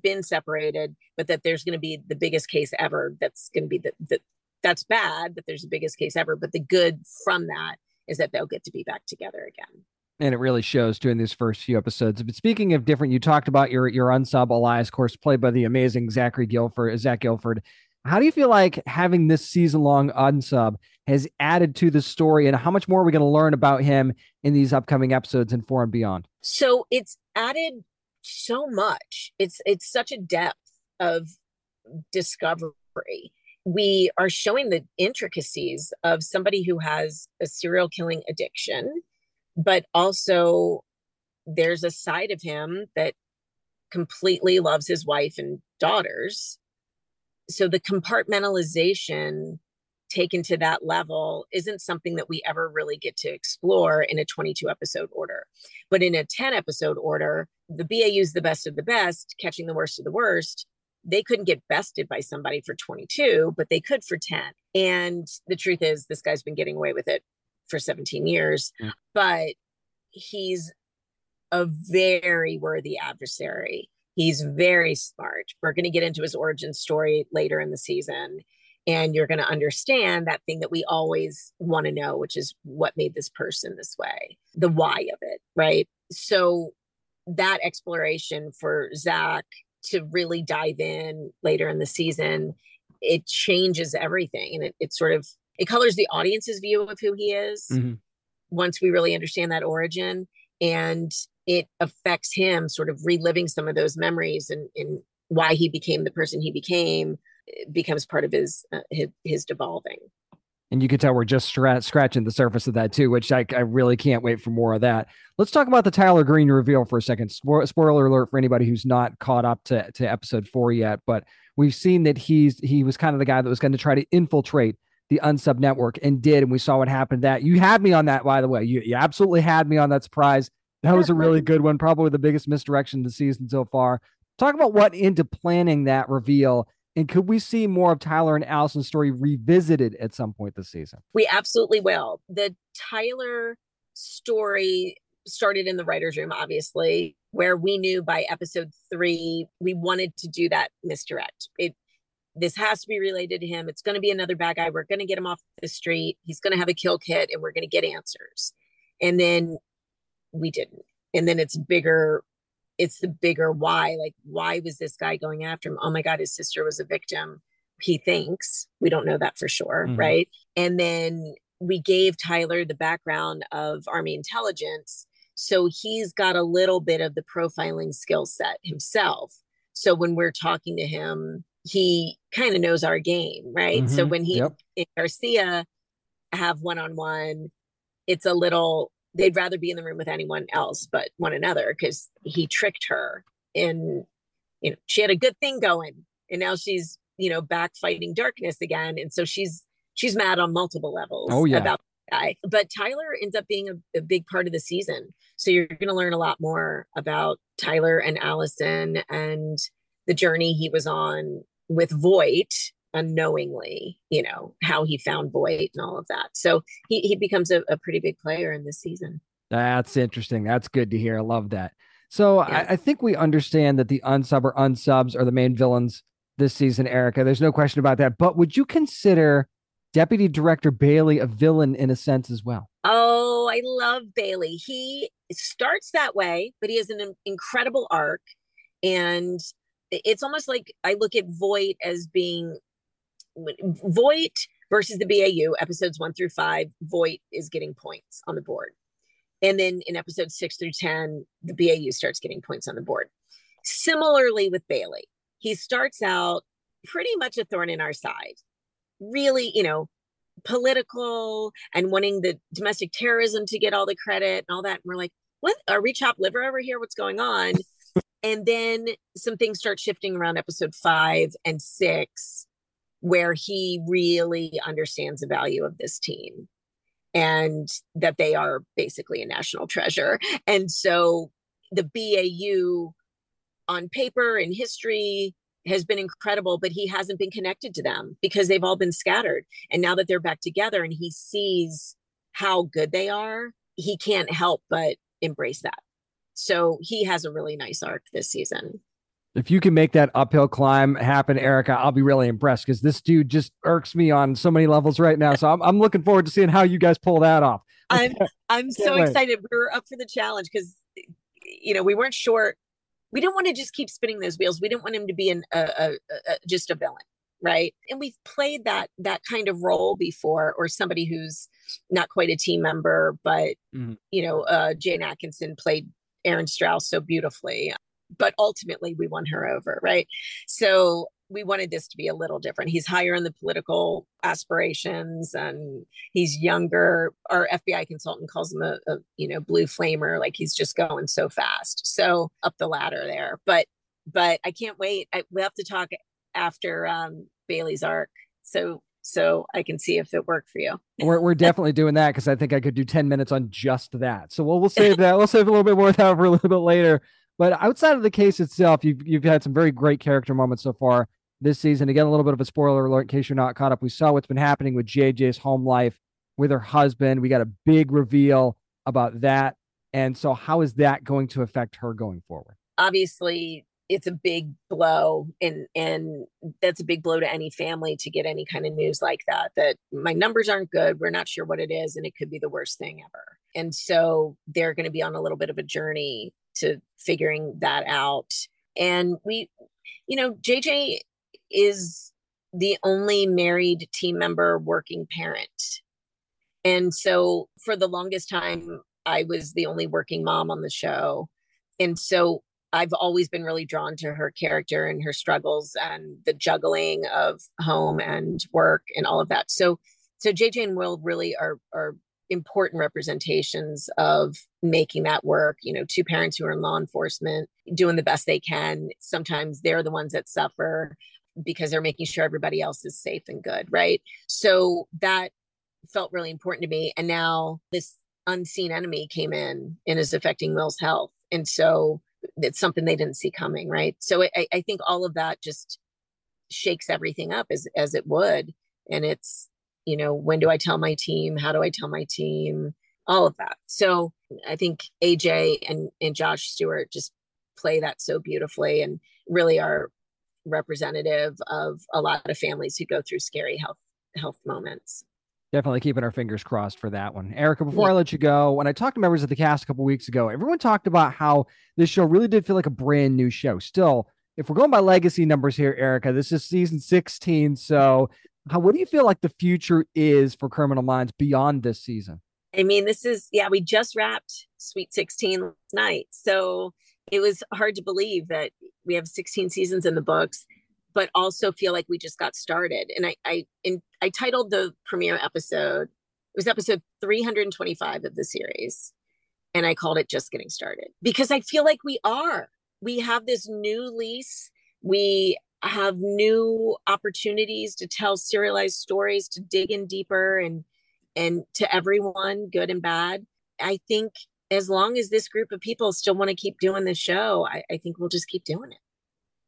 been separated but that there's going to be the biggest case ever that's going to be the, the that's bad that there's the biggest case ever but the good from that is that they'll get to be back together again and it really shows during these first few episodes. But speaking of different, you talked about your your unsub Elias, of course, played by the amazing Zachary Gilford, Zach Gilford. How do you feel like having this season long unsub has added to the story, and how much more are we going to learn about him in these upcoming episodes and four and beyond? So it's added so much. It's it's such a depth of discovery. We are showing the intricacies of somebody who has a serial killing addiction but also there's a side of him that completely loves his wife and daughters. So the compartmentalization taken to that level isn't something that we ever really get to explore in a 22 episode order. But in a 10 episode order, the BAU is the best of the best, catching the worst of the worst. They couldn't get bested by somebody for 22, but they could for 10. And the truth is, this guy's been getting away with it for 17 years, mm. but he's a very worthy adversary. He's very smart. We're going to get into his origin story later in the season. And you're going to understand that thing that we always want to know, which is what made this person this way, the why of it. Right. So that exploration for Zach to really dive in later in the season, it changes everything. And it, it sort of it colors the audience's view of who he is mm-hmm. once we really understand that origin and it affects him sort of reliving some of those memories and, and why he became the person he became becomes part of his, uh, his his devolving And you can tell we're just stra- scratching the surface of that too, which I, I really can't wait for more of that. Let's talk about the Tyler Green reveal for a second. Spo- spoiler alert for anybody who's not caught up to, to episode four yet, but we've seen that he's he was kind of the guy that was going to try to infiltrate the unsub network and did, and we saw what happened. That you had me on that, by the way. You, you absolutely had me on that surprise. That was a really good one, probably the biggest misdirection of the season so far. Talk about what into planning that reveal and could we see more of Tyler and Allison's story revisited at some point this season? We absolutely will. The Tyler story started in the writer's room, obviously, where we knew by episode three, we wanted to do that misdirect. It this has to be related to him. It's going to be another bad guy. We're going to get him off the street. He's going to have a kill kit and we're going to get answers. And then we didn't. And then it's bigger it's the bigger why like why was this guy going after him oh my god his sister was a victim he thinks we don't know that for sure mm-hmm. right and then we gave tyler the background of army intelligence so he's got a little bit of the profiling skill set himself so when we're talking to him he kind of knows our game right mm-hmm. so when he yep. garcia have one-on-one it's a little they'd rather be in the room with anyone else but one another because he tricked her and you know she had a good thing going and now she's you know back fighting darkness again. And so she's she's mad on multiple levels oh, yeah. about guy. But tyler ends up being a, a big part of the season. So you're going to learn a lot more about tyler and allison and the journey he was on with voit unknowingly, you know, how he found Voit and all of that. So he, he becomes a, a pretty big player in this season. That's interesting. That's good to hear. I love that. So yeah. I, I, think we understand that the unsub or unsubs are the main villains this season, Erica. There's no question about that. But would you consider Deputy Director Bailey a villain in a sense as well? Oh, I love Bailey. He starts that way, but he has an incredible arc. And it's almost like I look at Voit as being Voit versus the BAU, episodes one through five, Voit is getting points on the board. And then in episodes six through 10, the BAU starts getting points on the board. Similarly with Bailey, he starts out pretty much a thorn in our side. Really, you know, political and wanting the domestic terrorism to get all the credit and all that. And we're like, what? Are we chopped liver over here? What's going on? and then some things start shifting around episode five and six where he really understands the value of this team and that they are basically a national treasure. And so the BAU on paper and history has been incredible, but he hasn't been connected to them because they've all been scattered. And now that they're back together and he sees how good they are, he can't help but embrace that. So he has a really nice arc this season if you can make that uphill climb happen, Erica, I'll be really impressed because this dude just irks me on so many levels right now. So I'm, I'm looking forward to seeing how you guys pull that off. I'm I'm so wait. excited. We're up for the challenge because you know we weren't sure. We didn't want to just keep spinning those wheels. We didn't want him to be an, a, a, a, just a villain, right? And we've played that that kind of role before, or somebody who's not quite a team member, but mm-hmm. you know, uh, Jane Atkinson played Erin Strauss so beautifully but ultimately we won her over, right? So we wanted this to be a little different. He's higher in the political aspirations and he's younger. Our FBI consultant calls him a, a, you know blue flamer, like he's just going so fast. So up the ladder there. But but I can't wait. I, we have to talk after um, Bailey's arc. So so I can see if it worked for you. We're, we're definitely doing that because I think I could do 10 minutes on just that. So we'll, we'll save that. We'll save a little bit more of that for a little bit later. But outside of the case itself, you've you've had some very great character moments so far this season. Again, a little bit of a spoiler alert in case you're not caught up. We saw what's been happening with JJ's home life with her husband. We got a big reveal about that. And so how is that going to affect her going forward? Obviously, it's a big blow and and that's a big blow to any family to get any kind of news like that that my numbers aren't good we're not sure what it is and it could be the worst thing ever and so they're going to be on a little bit of a journey to figuring that out. And we, you know, JJ is the only married team member working parent. And so for the longest time, I was the only working mom on the show. And so I've always been really drawn to her character and her struggles and the juggling of home and work and all of that. So So JJ and Will really are are important representations of making that work. You know, two parents who are in law enforcement doing the best they can. Sometimes they're the ones that suffer because they're making sure everybody else is safe and good, right? So that felt really important to me. And now this unseen enemy came in and is affecting Will's health. And so it's something they didn't see coming, right? So I, I think all of that just shakes everything up as as it would. And it's, you know, when do I tell my team? How do I tell my team? All of that. So I think AJ and, and Josh Stewart just play that so beautifully and really are representative of a lot of families who go through scary health health moments. Definitely keeping our fingers crossed for that one. Erica, before yeah. I let you go, when I talked to members of the cast a couple weeks ago, everyone talked about how this show really did feel like a brand new show. Still, if we're going by legacy numbers here, Erica, this is season 16. So, how what do you feel like the future is for Criminal Minds beyond this season? I mean, this is yeah, we just wrapped Sweet 16 last night. So, it was hard to believe that we have 16 seasons in the books but also feel like we just got started. And I I in, I titled the premiere episode. It was episode 325 of the series, and I called it "Just Getting Started" because I feel like we are. We have this new lease. We have new opportunities to tell serialized stories, to dig in deeper, and and to everyone, good and bad. I think as long as this group of people still want to keep doing the show, I, I think we'll just keep doing it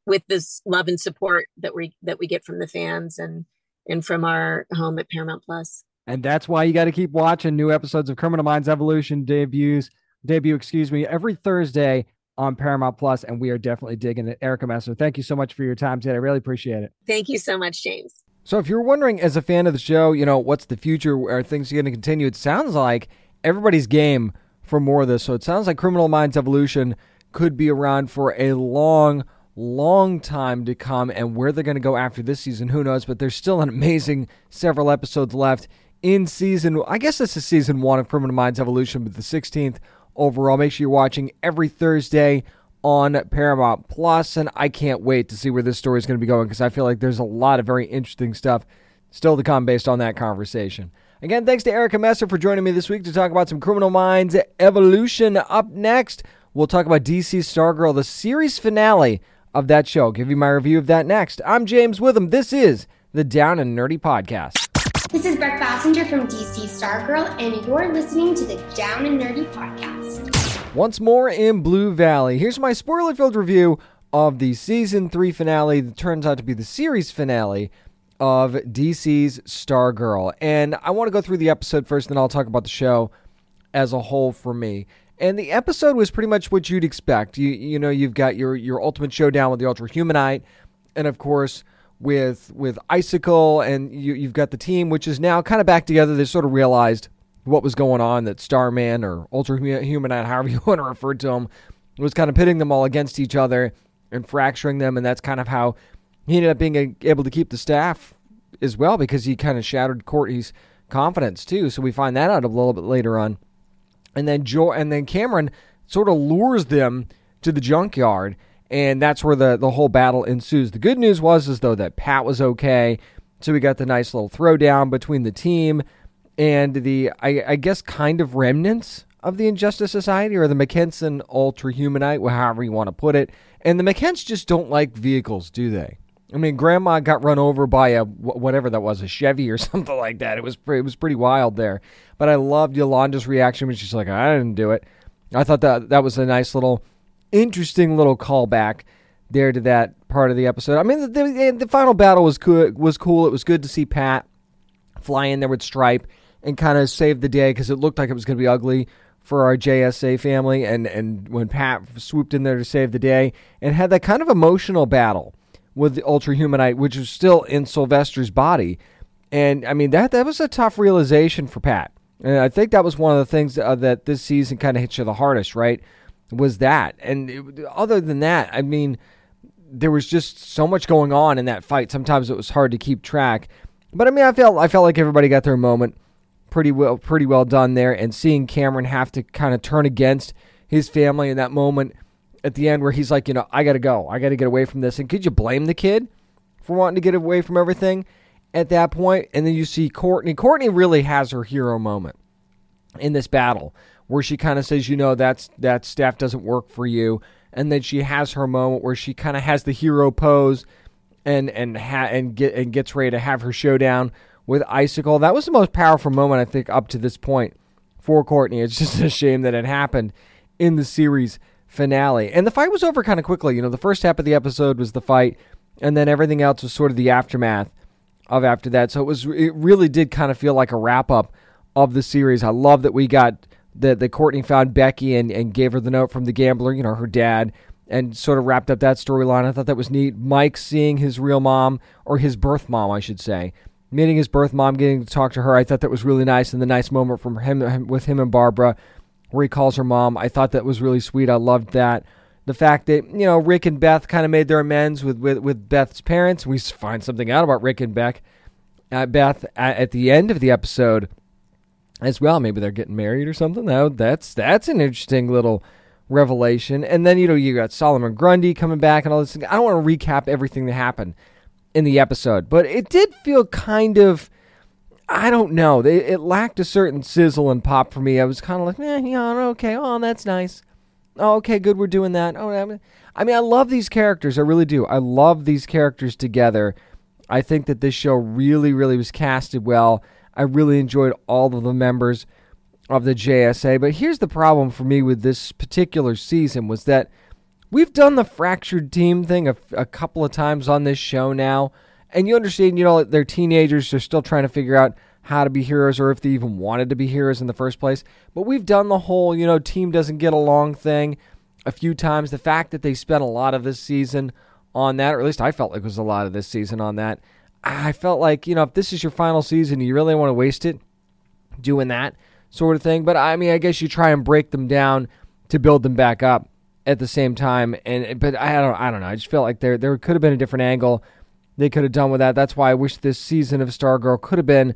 with this love and support that we that we get from the fans and and from our home at Paramount Plus. And that's why you got to keep watching new episodes of Criminal Minds Evolution debuts debut, excuse me, every Thursday on Paramount Plus, and we are definitely digging it. Erica Messer, thank you so much for your time today. I really appreciate it. Thank you so much, James. So, if you're wondering, as a fan of the show, you know what's the future? Are things going to continue? It sounds like everybody's game for more of this. So, it sounds like Criminal Minds Evolution could be around for a long, long time to come. And where they're going to go after this season, who knows? But there's still an amazing several episodes left in season. I guess this is season one of Criminal Minds Evolution, but the 16th overall. Make sure you're watching every Thursday on Paramount Plus, and I can't wait to see where this story is going to be going because I feel like there's a lot of very interesting stuff still to come based on that conversation. Again, thanks to Erica Messer for joining me this week to talk about some Criminal Minds Evolution. Up next, we'll talk about DC Stargirl, the series finale of that show. I'll give you my review of that next. I'm James Witham. This is the Down and Nerdy Podcast. This is Brec Bassinger from DC Stargirl, and you're listening to the Down and Nerdy Podcast. Once more in Blue Valley. Here's my spoiler filled review of the season three finale that turns out to be the series finale of DC's Stargirl. And I want to go through the episode first, then I'll talk about the show as a whole for me. And the episode was pretty much what you'd expect. You you know you've got your your ultimate showdown with the Ultra Humanite, and of course with with Icicle, and you you've got the team which is now kind of back together. They sort of realized what was going on. That Starman or Ultra Humanite, however you want to refer to him, was kind of pitting them all against each other and fracturing them, and that's kind of how he ended up being able to keep the staff as well because he kind of shattered Courtney's confidence too. So we find that out a little bit later on and then jo- and then Cameron sort of lures them to the junkyard, and that's where the the whole battle ensues. The good news was is though that Pat was okay, so we got the nice little throwdown between the team and the I, I guess kind of remnants of the Injustice Society or the McKensen Ultra Humanite, however you want to put it. And the Mahkents just don't like vehicles, do they? I mean, Grandma got run over by a whatever that was, a Chevy or something like that. It was it was pretty wild there. But I loved Yolanda's reaction when she's like, "I didn't do it." I thought that that was a nice little, interesting little callback there to that part of the episode. I mean, the, the, the final battle was cool. Was cool. It was good to see Pat fly in there with Stripe and kind of saved the day because it looked like it was going to be ugly for our JSA family. And and when Pat swooped in there to save the day and had that kind of emotional battle with the Ultra Humanite, which was still in Sylvester's body. And I mean that that was a tough realization for Pat. And I think that was one of the things uh, that this season kind of hit you the hardest, right? Was that. And it, other than that, I mean, there was just so much going on in that fight. Sometimes it was hard to keep track. But I mean, I felt I felt like everybody got their moment pretty well pretty well done there and seeing Cameron have to kind of turn against his family in that moment at the end where he's like, you know, I got to go. I got to get away from this. And could you blame the kid for wanting to get away from everything? at that point? and then you see Courtney. Courtney really has her hero moment in this battle where she kind of says, you know, that's that staff doesn't work for you, and then she has her moment where she kind of has the hero pose and and ha- and get and gets ready to have her showdown with Icicle. That was the most powerful moment I think up to this point for Courtney. It's just a shame that it happened in the series finale. And the fight was over kind of quickly. You know, the first half of the episode was the fight, and then everything else was sort of the aftermath of after that. So it was it really did kind of feel like a wrap up of the series. I love that we got that that Courtney found Becky and, and gave her the note from the gambler, you know, her dad, and sort of wrapped up that storyline. I thought that was neat. Mike seeing his real mom, or his birth mom, I should say, meeting his birth mom, getting to talk to her. I thought that was really nice, and the nice moment from him with him and Barbara, where he calls her mom. I thought that was really sweet. I loved that. The fact that you know Rick and Beth kind of made their amends with, with, with Beth's parents. We find something out about Rick and Beck, uh, Beth at, at the end of the episode as well. Maybe they're getting married or something. That, that's that's an interesting little revelation. And then you know you got Solomon Grundy coming back and all this. I don't want to recap everything that happened in the episode, but it did feel kind of. I don't know. It, lacked a certain sizzle and pop for me. I was kind of like, eh, yeah, okay, oh, that's nice. Oh, okay, good, we're doing that. Oh, I mean, I love these characters. I really do. I love these characters together. I think that this show really, really was casted well. I really enjoyed all of the members of the JSA. But here's the problem for me with this particular season was that we've done the fractured team thing a, a couple of times on this show now. And you understand, you know, they're teenagers, they're still trying to figure out how to be heroes or if they even wanted to be heroes in the first place. But we've done the whole, you know, team doesn't get along thing a few times. The fact that they spent a lot of this season on that, or at least I felt like it was a lot of this season on that, I felt like, you know, if this is your final season, you really want to waste it doing that sort of thing. But I mean, I guess you try and break them down to build them back up at the same time. And but I don't, I don't know. I just feel like there there could have been a different angle they could have done with that. That's why I wish this season of Stargirl could have been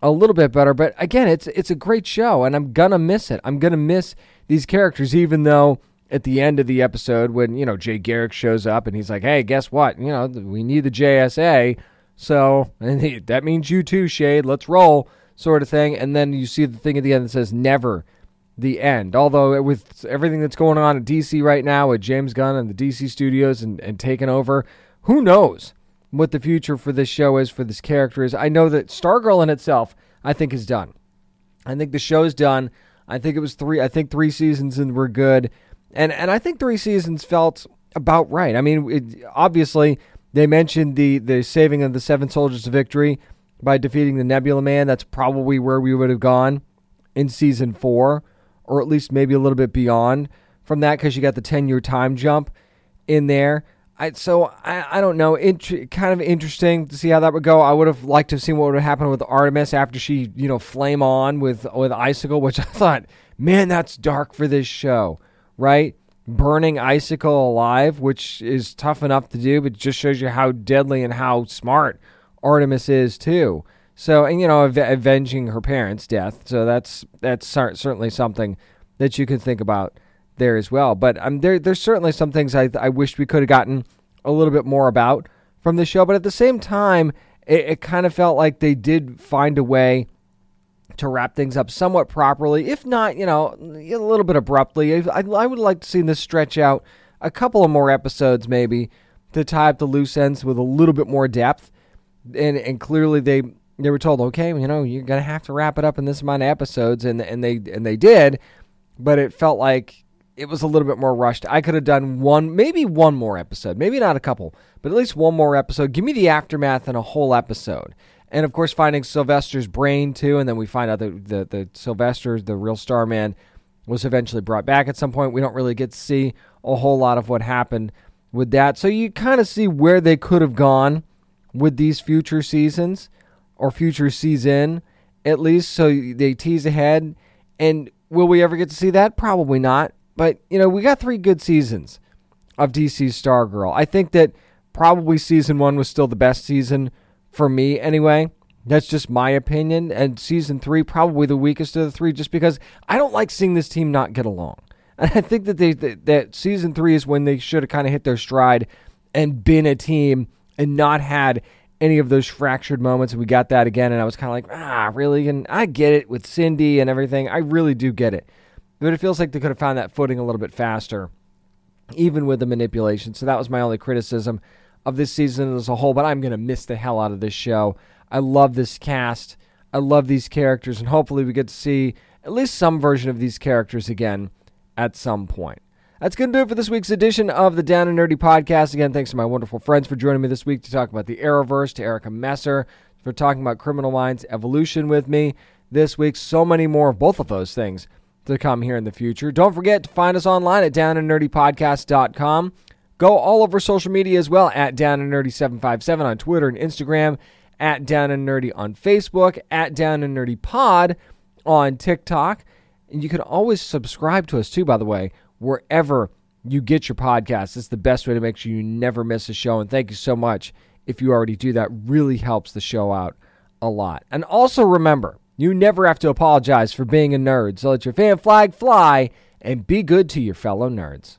a little bit better. But again, it's it's a great show, and I'm gonna miss it. I'm gonna miss these characters, even though at the end of the episode when you know Jay Garrick shows up and he's like, "Hey, guess what? You know we need the JSA." So and he, that means you too, Shade. Let's roll, sort of thing. And then you see the thing at the end that says "Never." The end. Although with everything that's going on at DC right now with James Gunn and the DC studios and, and taking over, who knows what the future for this show is, for this character is. I know that Stargirl in itself, I think, is done. I think the show is done. I think it was three. I think three seasons and we're good, and and I think three seasons felt about right. I mean, it, obviously they mentioned the the saving of the Seven Soldiers of Victory by defeating the Nebula Man. That's probably where we would have gone in season four, or at least maybe a little bit beyond from that, because you got the ten year time jump in there. I, so I, I don't know. It, kind of interesting to see how that would go. I would have liked to have seen what would have happened with Artemis after she, you know, flame on with with Icicle, which I thought, man, that's dark for this show, right? burning icicle alive, which is tough enough to do, but just shows you how deadly and how smart Artemis is too. So, and you know, av- avenging her parents' death. So that's that's certainly something that you can think about there as well. But um, there there's certainly some things I I wish we could have gotten a little bit more about from the show. But at the same time, it, it kind of felt like they did find a way to wrap things up somewhat properly, if not, you know, a little bit abruptly. I, I would like to see this stretch out a couple of more episodes, maybe, to tie up the loose ends with a little bit more depth. And and clearly they they were told, okay, you know, you're gonna have to wrap it up in this amount of episodes, and and they and they did, but it felt like it was a little bit more rushed. I could have done one, maybe one more episode, maybe not a couple, but at least one more episode. Give me the aftermath in a whole episode and of course finding Sylvester's brain too, and then we find out that the the Sylvester, the real Starman, was eventually brought back at some point. We don't really get to see a whole lot of what happened with that, so you kind of see where they could have gone with these future seasons or future season at least. So they tease ahead, and will we ever get to see that? Probably not. But you know, we got three good seasons of DC's Stargirl. I think that probably season one was still the best season for me anyway. That's just my opinion. And season three, probably the weakest of the three, just because I don't like seeing this team not get along. And I think that they that, that season three is when they should have kind of hit their stride and been a team and not had any of those fractured moments. We got that again, and I was kind of like, ah, really? And I get it with Cindy and everything. I really do get it. But it feels like they could have found that footing a little bit faster, even with the manipulation. So that was my only criticism of this season as a whole. But I'm going to miss the hell out of this show. I love this cast. I love these characters, and hopefully we get to see at least some version of these characters again at some point. That's going to do it for this week's edition of the Down and Nerdy podcast. Again, thanks to my wonderful friends for joining me this week to talk about the Arrowverse, to Erica Messer for talking about Criminal Minds Evolution with me this week. So many more of both of those things to come here in the future. Don't forget to find us online at downandnerdypodcast.com. Go all over social media as well at Down and Nerdy 757 on Twitter and Instagram, at Down and Nerdy on Facebook, at Down and Nerdy Pod on TikTok. And you can always subscribe to us too, by the way wherever you get your podcast. It's the best way to make sure you never miss a show. And thank you so much if you already do that. Really helps the show out a lot. And also remember, you never have to apologize for being a nerd. So let your fan flag fly and be good to your fellow nerds.